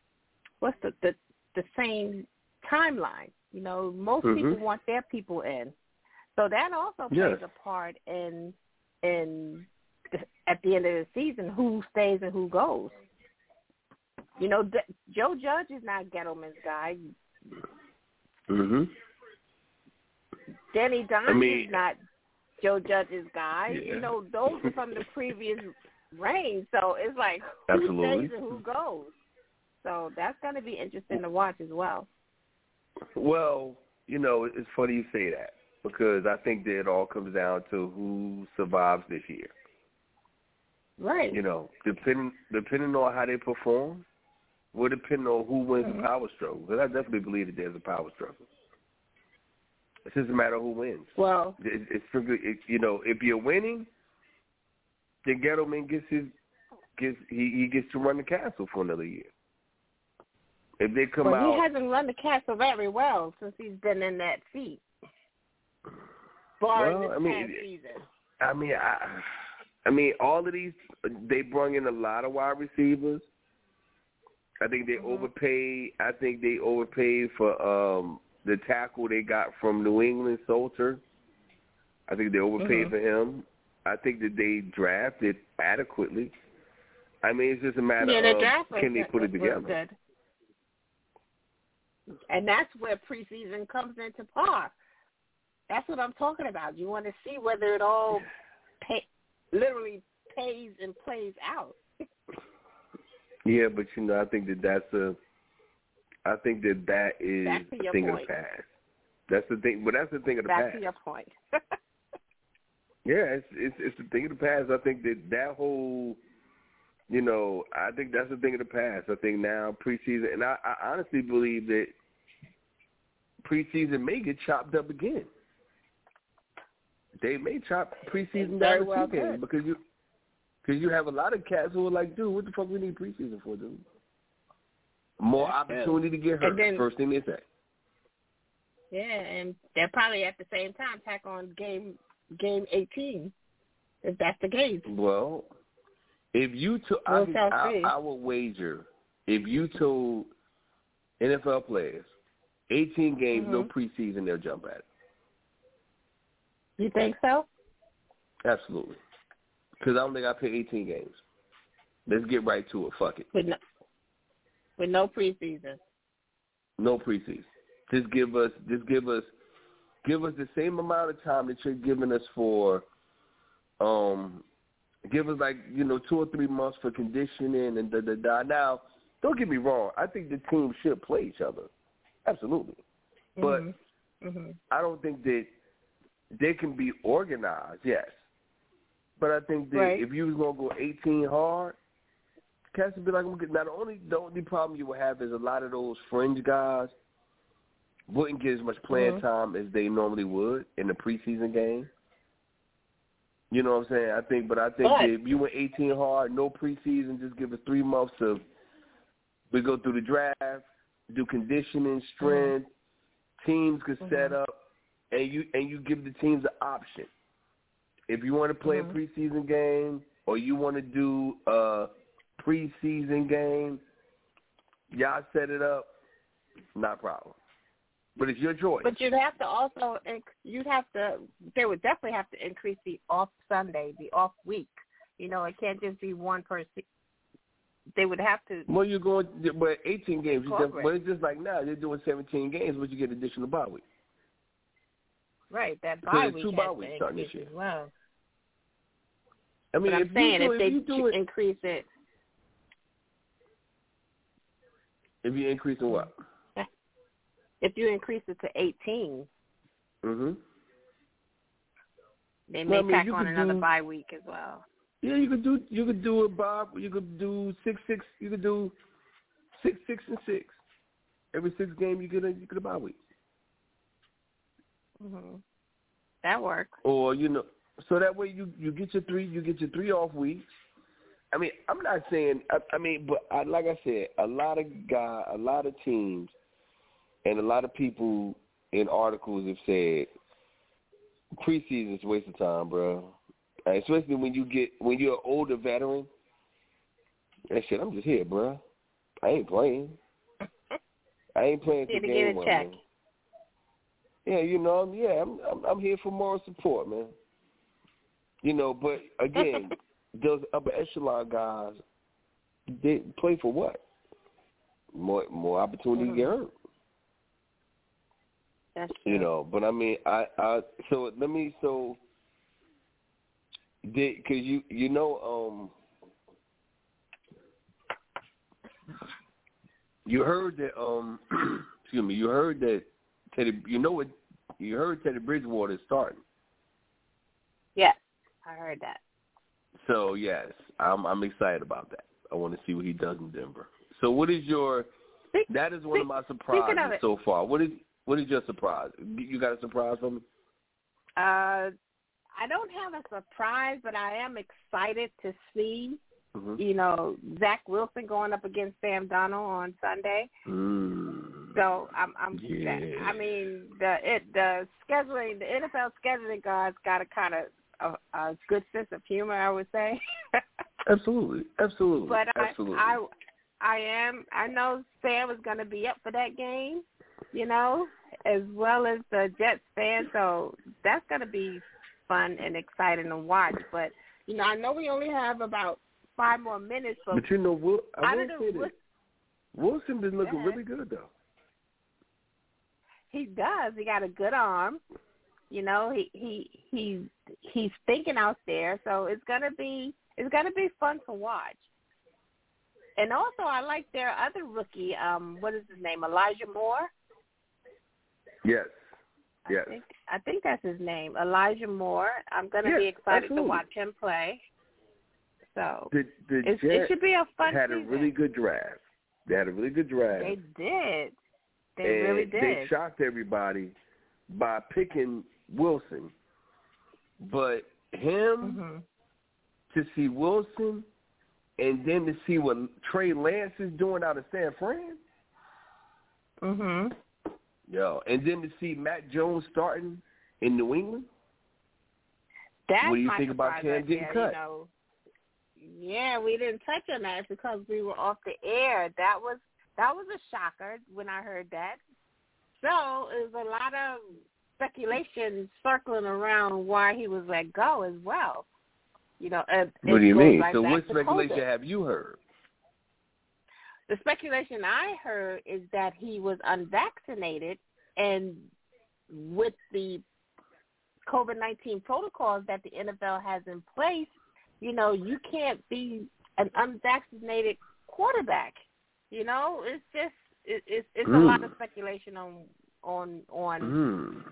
S6: what's the the, the same timeline. You know, most
S7: Mhm.
S6: people want their people in. So that also
S7: Yes.
S6: plays a part in in the, at the end of the season who stays and who goes. You know, D- Joe Judge is not Gettleman's guy.
S7: Mm-hmm.
S6: Danny Dimes
S7: mean-
S6: is not Joe Judge's guy.
S7: Yeah.
S6: You know, those are from the previous reign. So it's like who
S7: Absolutely.
S6: stays and who goes. so that's going to be interesting to watch as well.
S7: Well, you know, it's funny you say that because I think that it all comes down to who survives this year.
S6: Right.
S7: You know, depending depending on how they perform, will depend on who wins
S6: mm-hmm.
S7: the power struggle. Because I definitely believe that there's a power struggle. Just a matter who wins.
S6: Well,
S7: it, it's strictly, it, you know, if you're winning, then Gettleman gets his gets he, he gets to run the castle for another year. If they come
S6: well,
S7: out,
S6: he hasn't run the castle very well since he's been in that seat. Barring
S7: well,
S6: this
S7: I mean,
S6: past season.
S7: I mean, I, I mean, all of these they brought in a lot of wide receivers. I think they
S6: mm-hmm.
S7: overpaid. I think they overpaid for um the tackle they got from New England, Solder. I think they overpaid
S6: mm-hmm.
S7: for him. I think that they drafted adequately. I mean, it's just a matter
S6: yeah,
S7: of
S6: draft
S7: can they put it together.
S6: Good. And that's where preseason comes into par. That's what I'm talking about. You want to see whether it all pay, literally pays and plays out.
S7: yeah, but you know, I think that that's a. I think that that is
S6: a
S7: thing
S6: point.
S7: of the past. That's the thing, but that's the thing of the
S6: Back
S7: past.
S6: to your point.
S7: yeah, it's it's it's the thing of the past. I think that that whole, you know, I think that's the thing of the past. I think now preseason, and I, I honestly believe that preseason may get chopped up again. They may chop preseason down
S6: well
S7: games because you because you have a lot of cats who are like, dude, what the fuck we need preseason for, dude? More opportunity to get hurt.
S6: then,
S7: First thing they say.
S6: Yeah, and they're probably at the same time tack on game game eighteen, if that's the case.
S7: Well, if you
S6: We'll
S7: I, I. I would wager if you told NFL players eighteen games,
S6: mm-hmm.
S7: no preseason, they'll jump at it.
S6: You think so?
S7: Absolutely. Because I don't think I play 18 games. Let's get right to it. Fuck it.
S6: With no, with no preseason.
S7: No preseason. Just give us, just give us, give us the same amount of time that you're giving us for, um, give us like you know two or three months for conditioning and da da da. Now, don't get me wrong. I think the team should play each other. Absolutely. But
S6: mm-hmm. Mm-hmm.
S7: I don't think that they can be organized. Yes. But I think that
S6: right.
S7: if you was gonna go 18 hard, cats would be like, not only the only problem you would have is a lot of those fringe guys wouldn't get as much playing
S6: mm-hmm.
S7: time as they normally would in the preseason game. You know what I'm saying? I think, but I think
S6: but,
S7: if you went 18 hard, no preseason, just give us three months of we go through the draft, do conditioning, strength, mm-hmm. teams could
S6: mm-hmm.
S7: set up, and you and you give the teams an option. If you want to play
S6: mm-hmm.
S7: a preseason game or you want to do a preseason games. y'all set it up, not a problem. But it's your choice.
S6: But you'd have to also, you'd have to, they would definitely have to increase the off Sunday, the off week. You know, it can't just be one person. They would have to.
S7: Well, you're going, but 18 games. You but it's just like now they're doing 17 games, but you get additional bye week.
S6: Right, that bye week
S7: two bye weeks starting this year.
S6: well.
S7: I mean,
S6: but
S7: if
S6: I'm saying
S7: you do,
S6: if they
S7: if you do it,
S6: increase it,
S7: if you increase in what?
S6: If you increase it to 18,
S7: mhm.
S6: They may
S7: well, I mean,
S6: tack on another
S7: do,
S6: bye week as well.
S7: Yeah, you could do you could do it, Bob. You could do six six. You could do six six and six. Every six game you get a you get a bye week.
S6: Mhm. That works.
S7: Or you know, so that way you you get your three you get your three off weeks. I mean, I'm not saying. I, I mean, but I, like I said, a lot of guy, a lot of teams, and a lot of people in articles have said preseason is a waste of time, bro. Especially when you get when you're an older veteran. That shit, I'm just here, bro. I ain't playing. I ain't playing for game one, man. Yeah, you know, I'm, yeah, I'm, I'm I'm here for moral support, man. You know, but again, those upper echelon guys, they play for what? More more opportunity
S6: mm-hmm.
S7: to get hurt.
S6: That's true.
S7: You know, but I mean, I I so let me so did because you you know um You heard that um excuse me, you heard that Teddy you know what you heard Teddy Bridgewater is starting.
S6: Yes, I heard that.
S7: So yes, I'm I'm excited about that. I want to see what he does in Denver. So what is your that is one of my surprises
S6: of
S7: so far. What is what is your surprise? You got a surprise for me?
S6: Uh I don't have a surprise, but I am excited to see
S7: Mhm.
S6: you know, Zach Wilson going up against Sam Darnold on Sunday.
S7: Mm.
S6: So I'm, I'm.
S7: Yeah.
S6: I mean, the it the scheduling, the NFL scheduling guys got to kind of a, a good sense of humor, I would say.
S7: Absolutely, absolutely,
S6: but I,
S7: absolutely.
S6: I, I am. I know Sam is going to be up for that game. You know, as well as the Jets fan. So that's going to be fun and exciting to watch. But you know, I know we only have about five more minutes, but
S7: but you know, Will, I will say this. Wilson been looking really good though.
S6: He does. He got a good arm. You know, he he he he's thinking out there, so it's gonna be it's gonna be fun to watch. And also, I like their other rookie. Um, what is his name? Elijah Moore.
S7: Yes, yes.
S6: I think I think that's his name, Elijah Moore. I'm gonna
S7: Yes,
S6: be excited
S7: absolutely.
S6: to watch him play. So
S7: The the
S6: it's, it should be a fun
S7: had a really good draft. They had a really good draft.
S6: They did. They
S7: and
S6: really did.
S7: They shocked everybody by picking Wilson, but him
S6: hmm
S7: to see Wilson, and then to see what Trey Lance is doing out of San Fran,
S6: Mhm.
S7: yo, and then to see Mac Jones starting in New England.
S6: That's
S7: What do you think about
S6: surprise
S7: Cam getting
S6: there,
S7: cut?
S6: You know, yeah, we didn't touch on that because we were off the air. That was that was a shocker when I heard that. So there's a lot of speculation circling around why he was let go as well. You know, uh,
S7: What do you mean?
S6: right
S7: so what speculation
S6: COVID.
S7: have you heard?
S6: The speculation I heard is that he was unvaccinated, and with the COVID nineteen protocols that the NFL has in place, you know, you can't be an unvaccinated quarterback. You know, it's just it, it's it's a lot of
S7: Mm.
S6: speculation on on on
S7: Mm.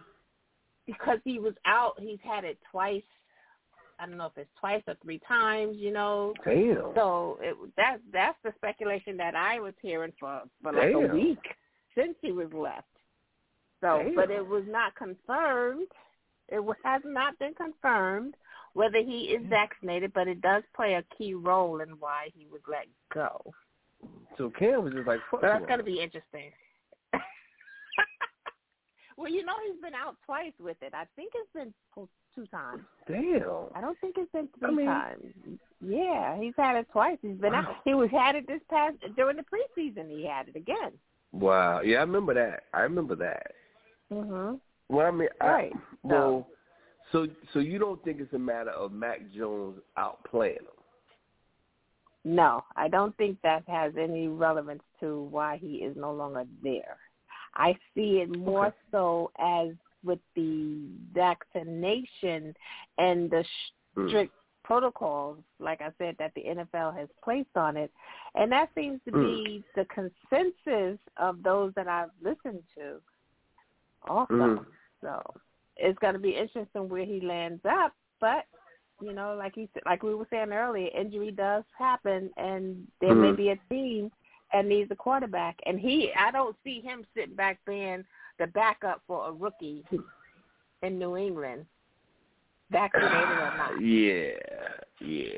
S6: Because he was out. He's had it twice. I don't know if it's twice or three times. You know,
S7: Damn.
S6: so it, that that's the speculation that I was hearing for for like a week since he was left. So, but it was not confirmed. It has not been confirmed whether he is mm. vaccinated, but it does play a key role in why he was let go.
S7: So Cam was just like, fuck
S6: So that's going to be interesting. Well, you know he's been out twice with it. I think it's been two times.
S7: Damn.
S6: I don't think it's been three
S7: I mean-
S6: times. Yeah, he's had it twice. He's been out. He was had it this past during the preseason. He had it again.
S7: Wow. Yeah, I remember that. I remember that.
S6: Mhm.
S7: Well, I mean,
S6: Right.
S7: I, well, so so you don't think it's a matter of Mac Jones outplaying him?
S6: No, I don't think that has any relevance to why he is no longer there. I see it more
S7: Okay.
S6: so as with the vaccination and the
S7: Mm.
S6: strict protocols, like I said, that the NFL has placed on it. And that seems to be the consensus of those that I've listened to also.
S7: Mm.
S6: So it's going to be interesting where he lands up. But, you know, like he said, like we were saying earlier, injury does happen, and there may
S7: Mhm.
S6: be a team that needs a quarterback. And he, I don't see him sitting back being the backup for a rookie in New England, vaccinated or not.
S7: Yeah, yeah,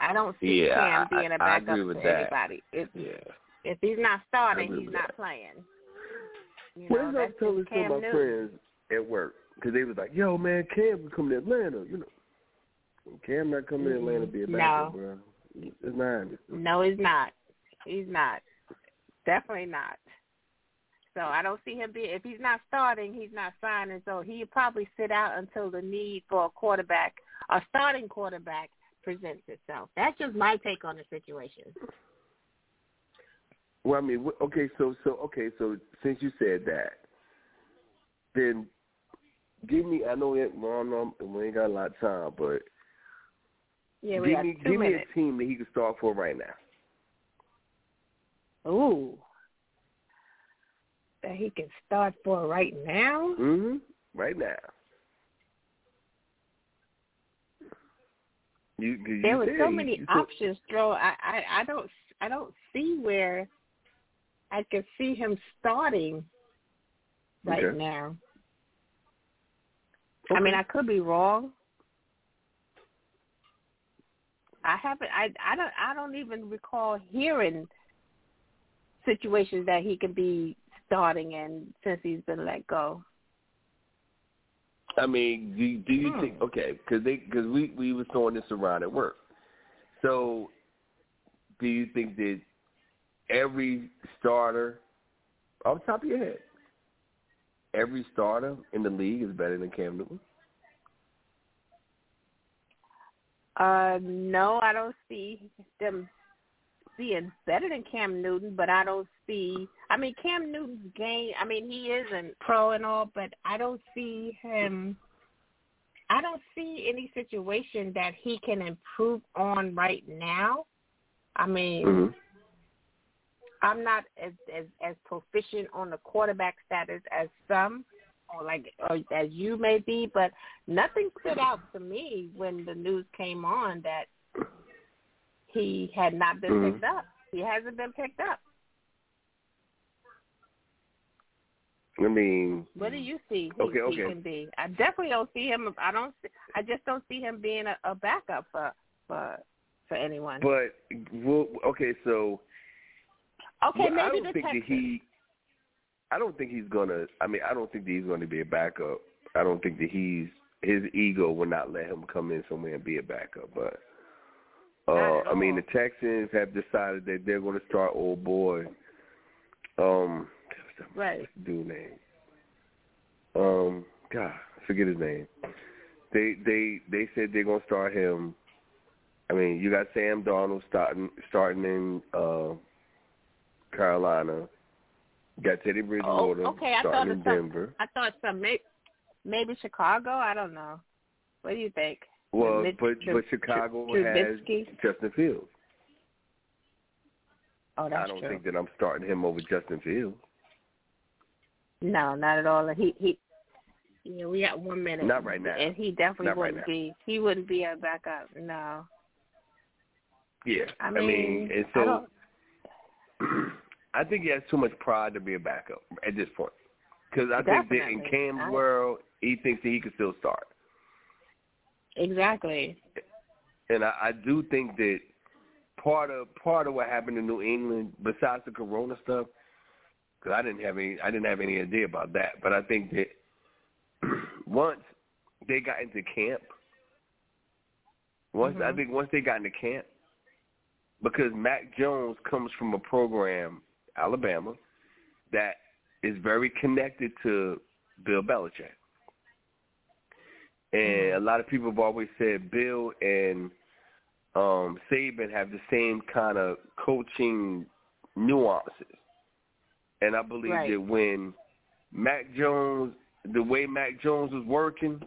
S6: I don't see
S7: Yeah,
S6: Cam
S7: I-
S6: being a
S7: I
S6: backup
S7: agree with
S6: for
S7: that.
S6: anybody. If
S7: yeah.
S6: if he's not starting,
S7: agree
S6: he's
S7: with
S6: not
S7: that.
S6: playing. You
S7: What
S6: know,
S7: is I
S6: that's
S7: telling
S6: just
S7: some of my
S6: Newton.
S7: friends at work because they was like, "Yo, man, Cam can come to Atlanta," you know. Cam not coming to Atlanta mm-hmm. to be a
S6: No.
S7: backup, bro. It's not.
S6: No, he's not. He's not. Definitely not. So I don't see him being. If he's not starting, he's not signing. So he'll probably sit out until the need for a quarterback, a starting quarterback, presents itself. That's just my take on the situation.
S7: Well, I mean, okay, so so okay, so since you said that, then give me. I know it. Well, no, we ain't got a lot of time, but
S6: Yeah, we
S7: give
S6: got
S7: me
S6: two
S7: give me a team that he can start for right now.
S6: Ooh, that he can start for right now.
S7: Mhm. Right now. You, you
S6: there were so many
S7: you
S6: options thrown. I, I I don't I don't see where I could see him starting right
S7: Okay.
S6: now.
S7: Okay.
S6: I mean, I could be wrong. I haven't. I I don't. I don't even recall hearing situations that he could be starting in since he's been let go.
S7: I mean, do, do you
S6: Hmm.
S7: think okay? Because they because we we were throwing this around at work. So, do you think that every starter, off the top of your head, every starter in the league is better than Cam Newton?
S6: Uh, no, I don't see them being better than Cam Newton, but I don't see. I mean, Cam Newton's game. I mean, he isn't pro and all, but I don't see him. I don't see any situation that he can improve on right now. I mean,
S7: Mm-hmm.
S6: I'm not as as as proficient on the quarterback status as some, or like or as you may be, but nothing stood out to me when the news came on that he had not been
S7: Mhm.
S6: picked up. He hasn't been picked up.
S7: I mean,
S6: What do you see? He,
S7: Okay,
S6: he can be. I definitely don't see him. I don't. See, I just don't see him being a, a backup for for for anyone.
S7: but well, okay, so
S6: okay,
S7: well,
S6: maybe
S7: I don't
S6: the
S7: think that he. I don't think he's gonna. I mean, I don't think that he's going to be a backup. I don't think that he's his ego will not let him come in somewhere and be a backup. But uh, I mean, the Texans have decided that they're going to start old boy. Um,
S6: Right.
S7: dude name? Um, God, forget his name. They they they said they're going to start him. I mean, you got Sam Darnold starting starting in uh, Carolina. You got Teddy Bridgewater
S6: Oh, okay, I
S7: starting in
S6: some-
S7: Denver.
S6: I thought some maybe Chicago. I don't know. What do you think?
S7: Well,
S6: Mitch
S7: but but Chicago
S6: Tru-
S7: has Justin Fields.
S6: Oh, that's
S7: I don't
S6: true.
S7: think that I'm starting him over Justin Fields.
S6: No, not at all. He he. Yeah, we got one minute.
S7: Not right now.
S6: And he definitely
S7: Not
S6: wouldn't
S7: now.
S6: be. He wouldn't be a backup. No.
S7: Yeah,
S6: I mean,
S7: and
S6: I
S7: so
S6: don't-
S7: I think he has too much pride to be a backup at this point. Because I think that in
S6: Definitely.
S7: Cam's world, he thinks that he can still start,
S6: Exactly.
S7: and I, I do think that part of part of what happened in New England, besides the Corona stuff, because I didn't have any I didn't have any idea about that, but I think that once they got into camp, once I
S6: Mhm.
S7: think once they got into camp, because Mac Jones comes from a program, Alabama, that is very connected to Bill Belichick. And a lot of people have always said Bill and um Saban have the same kind of coaching nuances. And I believe
S6: Right.
S7: that when Mac Jones the way Mac Jones was working,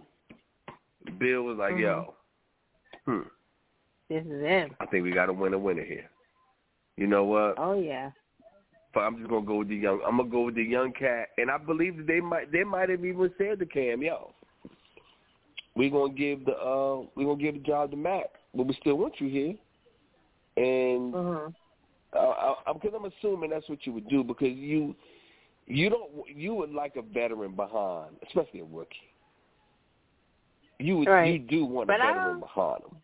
S7: Bill was like,
S6: Mhm.
S7: Yo, hmm,
S6: This is him.
S7: I think we got to win a winner here. You know what?
S6: Oh yeah.
S7: But I'm just gonna go with the young. I'm gonna go with the young cat, and I believe that they might. They might have even said to Cam, "Yo, we gonna give the uh, we gonna give the job to Mac, but we still want you here." And
S6: Mhm.
S7: uh, I, because I'm assuming that's what you would do because you you don't you would like a veteran behind, especially a rookie. You would
S6: Right.
S7: you do want
S6: But
S7: a veteran behind him.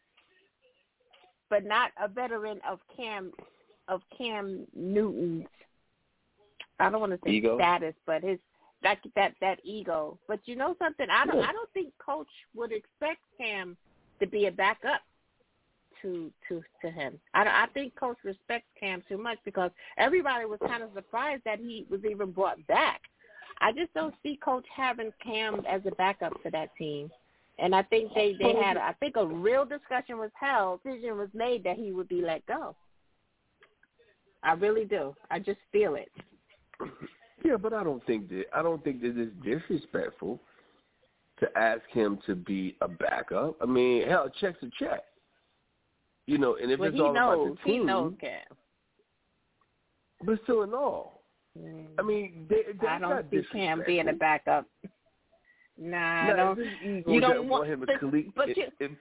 S6: But not a veteran of Cam of Cam Newton's. I don't want to say
S7: Ego?
S6: status, but his that that that ego. But you know something? I don't. I don't think Coach would expect Cam to be a backup to to to him. I don't- I think Coach respects Cam too much because everybody was kind of surprised that he was even brought back. I just don't see Coach having Cam as a backup to that team. And I think they they had I think a real discussion was held, decision was made that he would be let go. I really do. I just feel it.
S7: Yeah, but I don't think that I don't think that it's disrespectful to ask him to be a backup. I mean, hell, check's a check. You know, and if
S6: Well,
S7: it's
S6: he
S7: all
S6: knows.
S7: about the
S6: He
S7: team,
S6: knows Cam.
S7: but still in all, I mean, they,
S6: I don't see Cam being a backup. Nah,
S7: no,
S6: I don't.
S7: You
S6: don't
S7: want, him to
S6: but, but you,
S7: if,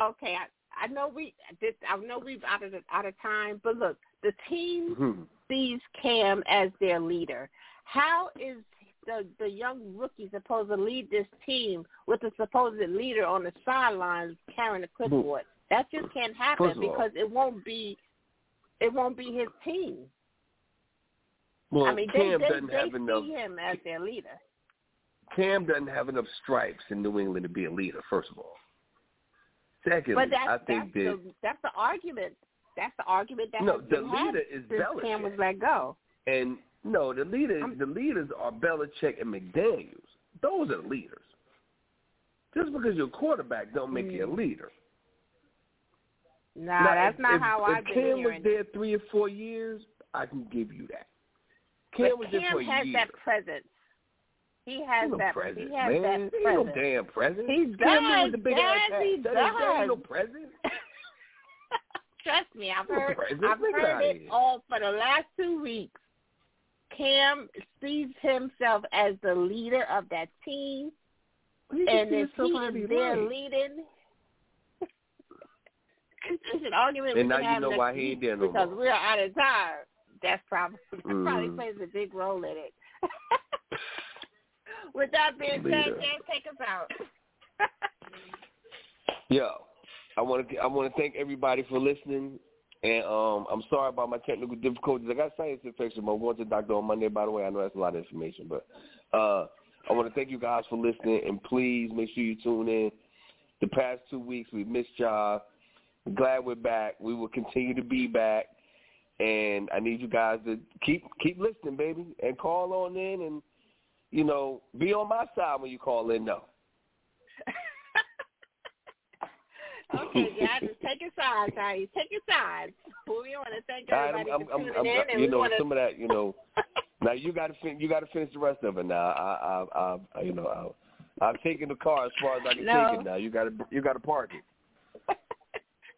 S6: okay, I, I know we. This, I know we've out of the, out of time, but look, the team
S7: hmm.
S6: Sees Cam as their leader. How is the the young rookie supposed to lead this team with the supposed leader on the sidelines carrying the clipboard? That just can't happen
S7: all-
S6: because it won't be it won't be his team.
S7: Well,
S6: I mean,
S7: Cam
S6: they they,
S7: doesn't
S6: they
S7: have enough.
S6: see him as their leader.
S7: Cam doesn't have enough stripes in New England to be a leader. First of all. Secondly,
S6: But that's
S7: I think
S6: that's
S7: that
S6: the that's the argument. That's the argument that
S7: no, the leader is
S6: since Cam was let go.
S7: and no, the leader,
S6: I'm-
S7: the leaders are Belichick and McDaniels. Those are leaders. Just because you're a quarterback don't make you a
S6: Mm.
S7: leader.
S6: Nah, that's
S7: if,
S6: not
S7: if,
S6: how I've been
S7: Cam was there three or four years, I can give you that. Cam
S6: but
S7: was there
S6: Cam
S7: for a
S6: has
S7: year.
S6: that presence. He has
S7: no
S6: that.
S7: present,
S6: he has
S7: man.
S6: that presence.
S7: no damn present.
S6: He
S7: Cam Newton
S6: does,
S7: with the big
S6: yes,
S7: ass
S6: he
S7: That ain't, that ain't no present.
S6: Trust me, I've heard. I've heard it all for the last two weeks. Cam sees himself as the leader of that team, and if he
S7: himself how he
S6: is there
S7: like.
S6: leading, it's an argument
S7: And
S6: we
S7: now you
S6: have
S7: know why he ain't there no
S6: because
S7: more.
S6: we're out of time. That's probably that probably
S7: Mhm.
S6: plays a big role in it. With that being said, take us out.
S7: Yo, I want to I want to thank everybody for listening, and um, I'm sorry about my technical difficulties. I got sinus infection. but I'm going to the doctor on Monday. By the way, I know that's a lot of information, but uh, I want to thank you guys for listening, and please make sure you tune in. The past two weeks we missed y'all. Glad we're back. We will continue to be back, and I need you guys to keep keep listening, baby, and call on in, and you know, be on my side when you call in. No.
S6: Okay, yeah, just take your sides, honey. Take your sides. We want to thank everybody
S7: I'm, I'm,
S6: for
S7: I'm,
S6: tuning
S7: I'm,
S6: in, and
S7: you know
S6: want to.
S7: some of that. You know, now you got to fin- you got to finish the rest of it. Now, I, I, I, you know, I, I've taken the car as far as I can
S6: No.
S7: take it. Now you got to you got to park it.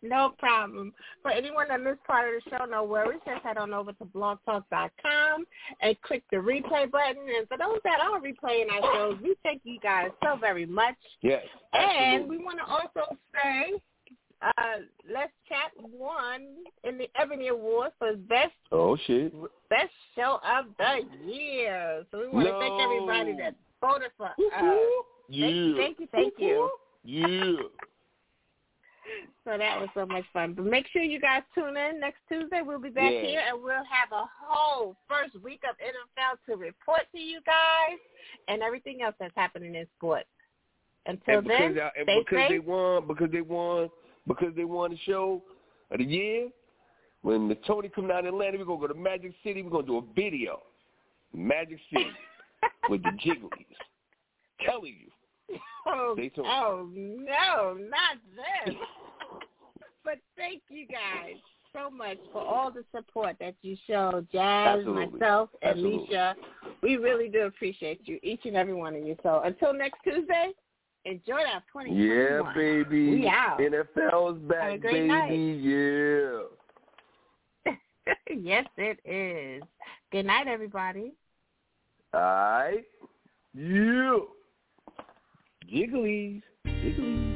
S6: No problem. For anyone on this part of the show, no worries. Just head on over to blogtalk.com and click the replay button. And for those that are replaying our shows, we thank you guys so very much.
S7: Yes,
S6: And
S7: absolutely.
S6: we want to also say, uh, Let's Chat won in the Ebony Awards for Best
S7: oh shit.
S6: Best Show of the Year. So we want to thank everybody that voted for us.
S7: Yeah.
S6: Thank you, thank you.
S7: Yeah.
S6: So that was so much fun. But make sure you guys tune in next Tuesday. We'll be back
S7: Yeah.
S6: here and we'll have a whole first week of NFL to report to you guys and everything else that's happening in sports. Until
S7: and because,
S6: then,
S7: I- and
S6: stay
S7: because they
S6: safe.
S7: won, because they won, because they won the show of the year. When the Toni come down to Atlanta, we're gonna go to Magic City. We're gonna do a video, Magic City, with the Jigglies. Telling you.
S6: oh, oh no, not this. but thank you guys so much for all the support that you show, Jazz,
S7: Absolutely.
S6: myself, and
S7: Absolutely.
S6: Leisha. We really do appreciate you, each and every one of you. So until next Tuesday, enjoy that 2021.
S7: Yeah, baby.
S6: We out.
S7: NFL's back, baby.
S6: night.
S7: Yeah.
S6: yes, it is. Good night, everybody.
S7: All right. Yeah. Jigglies. Jigglies.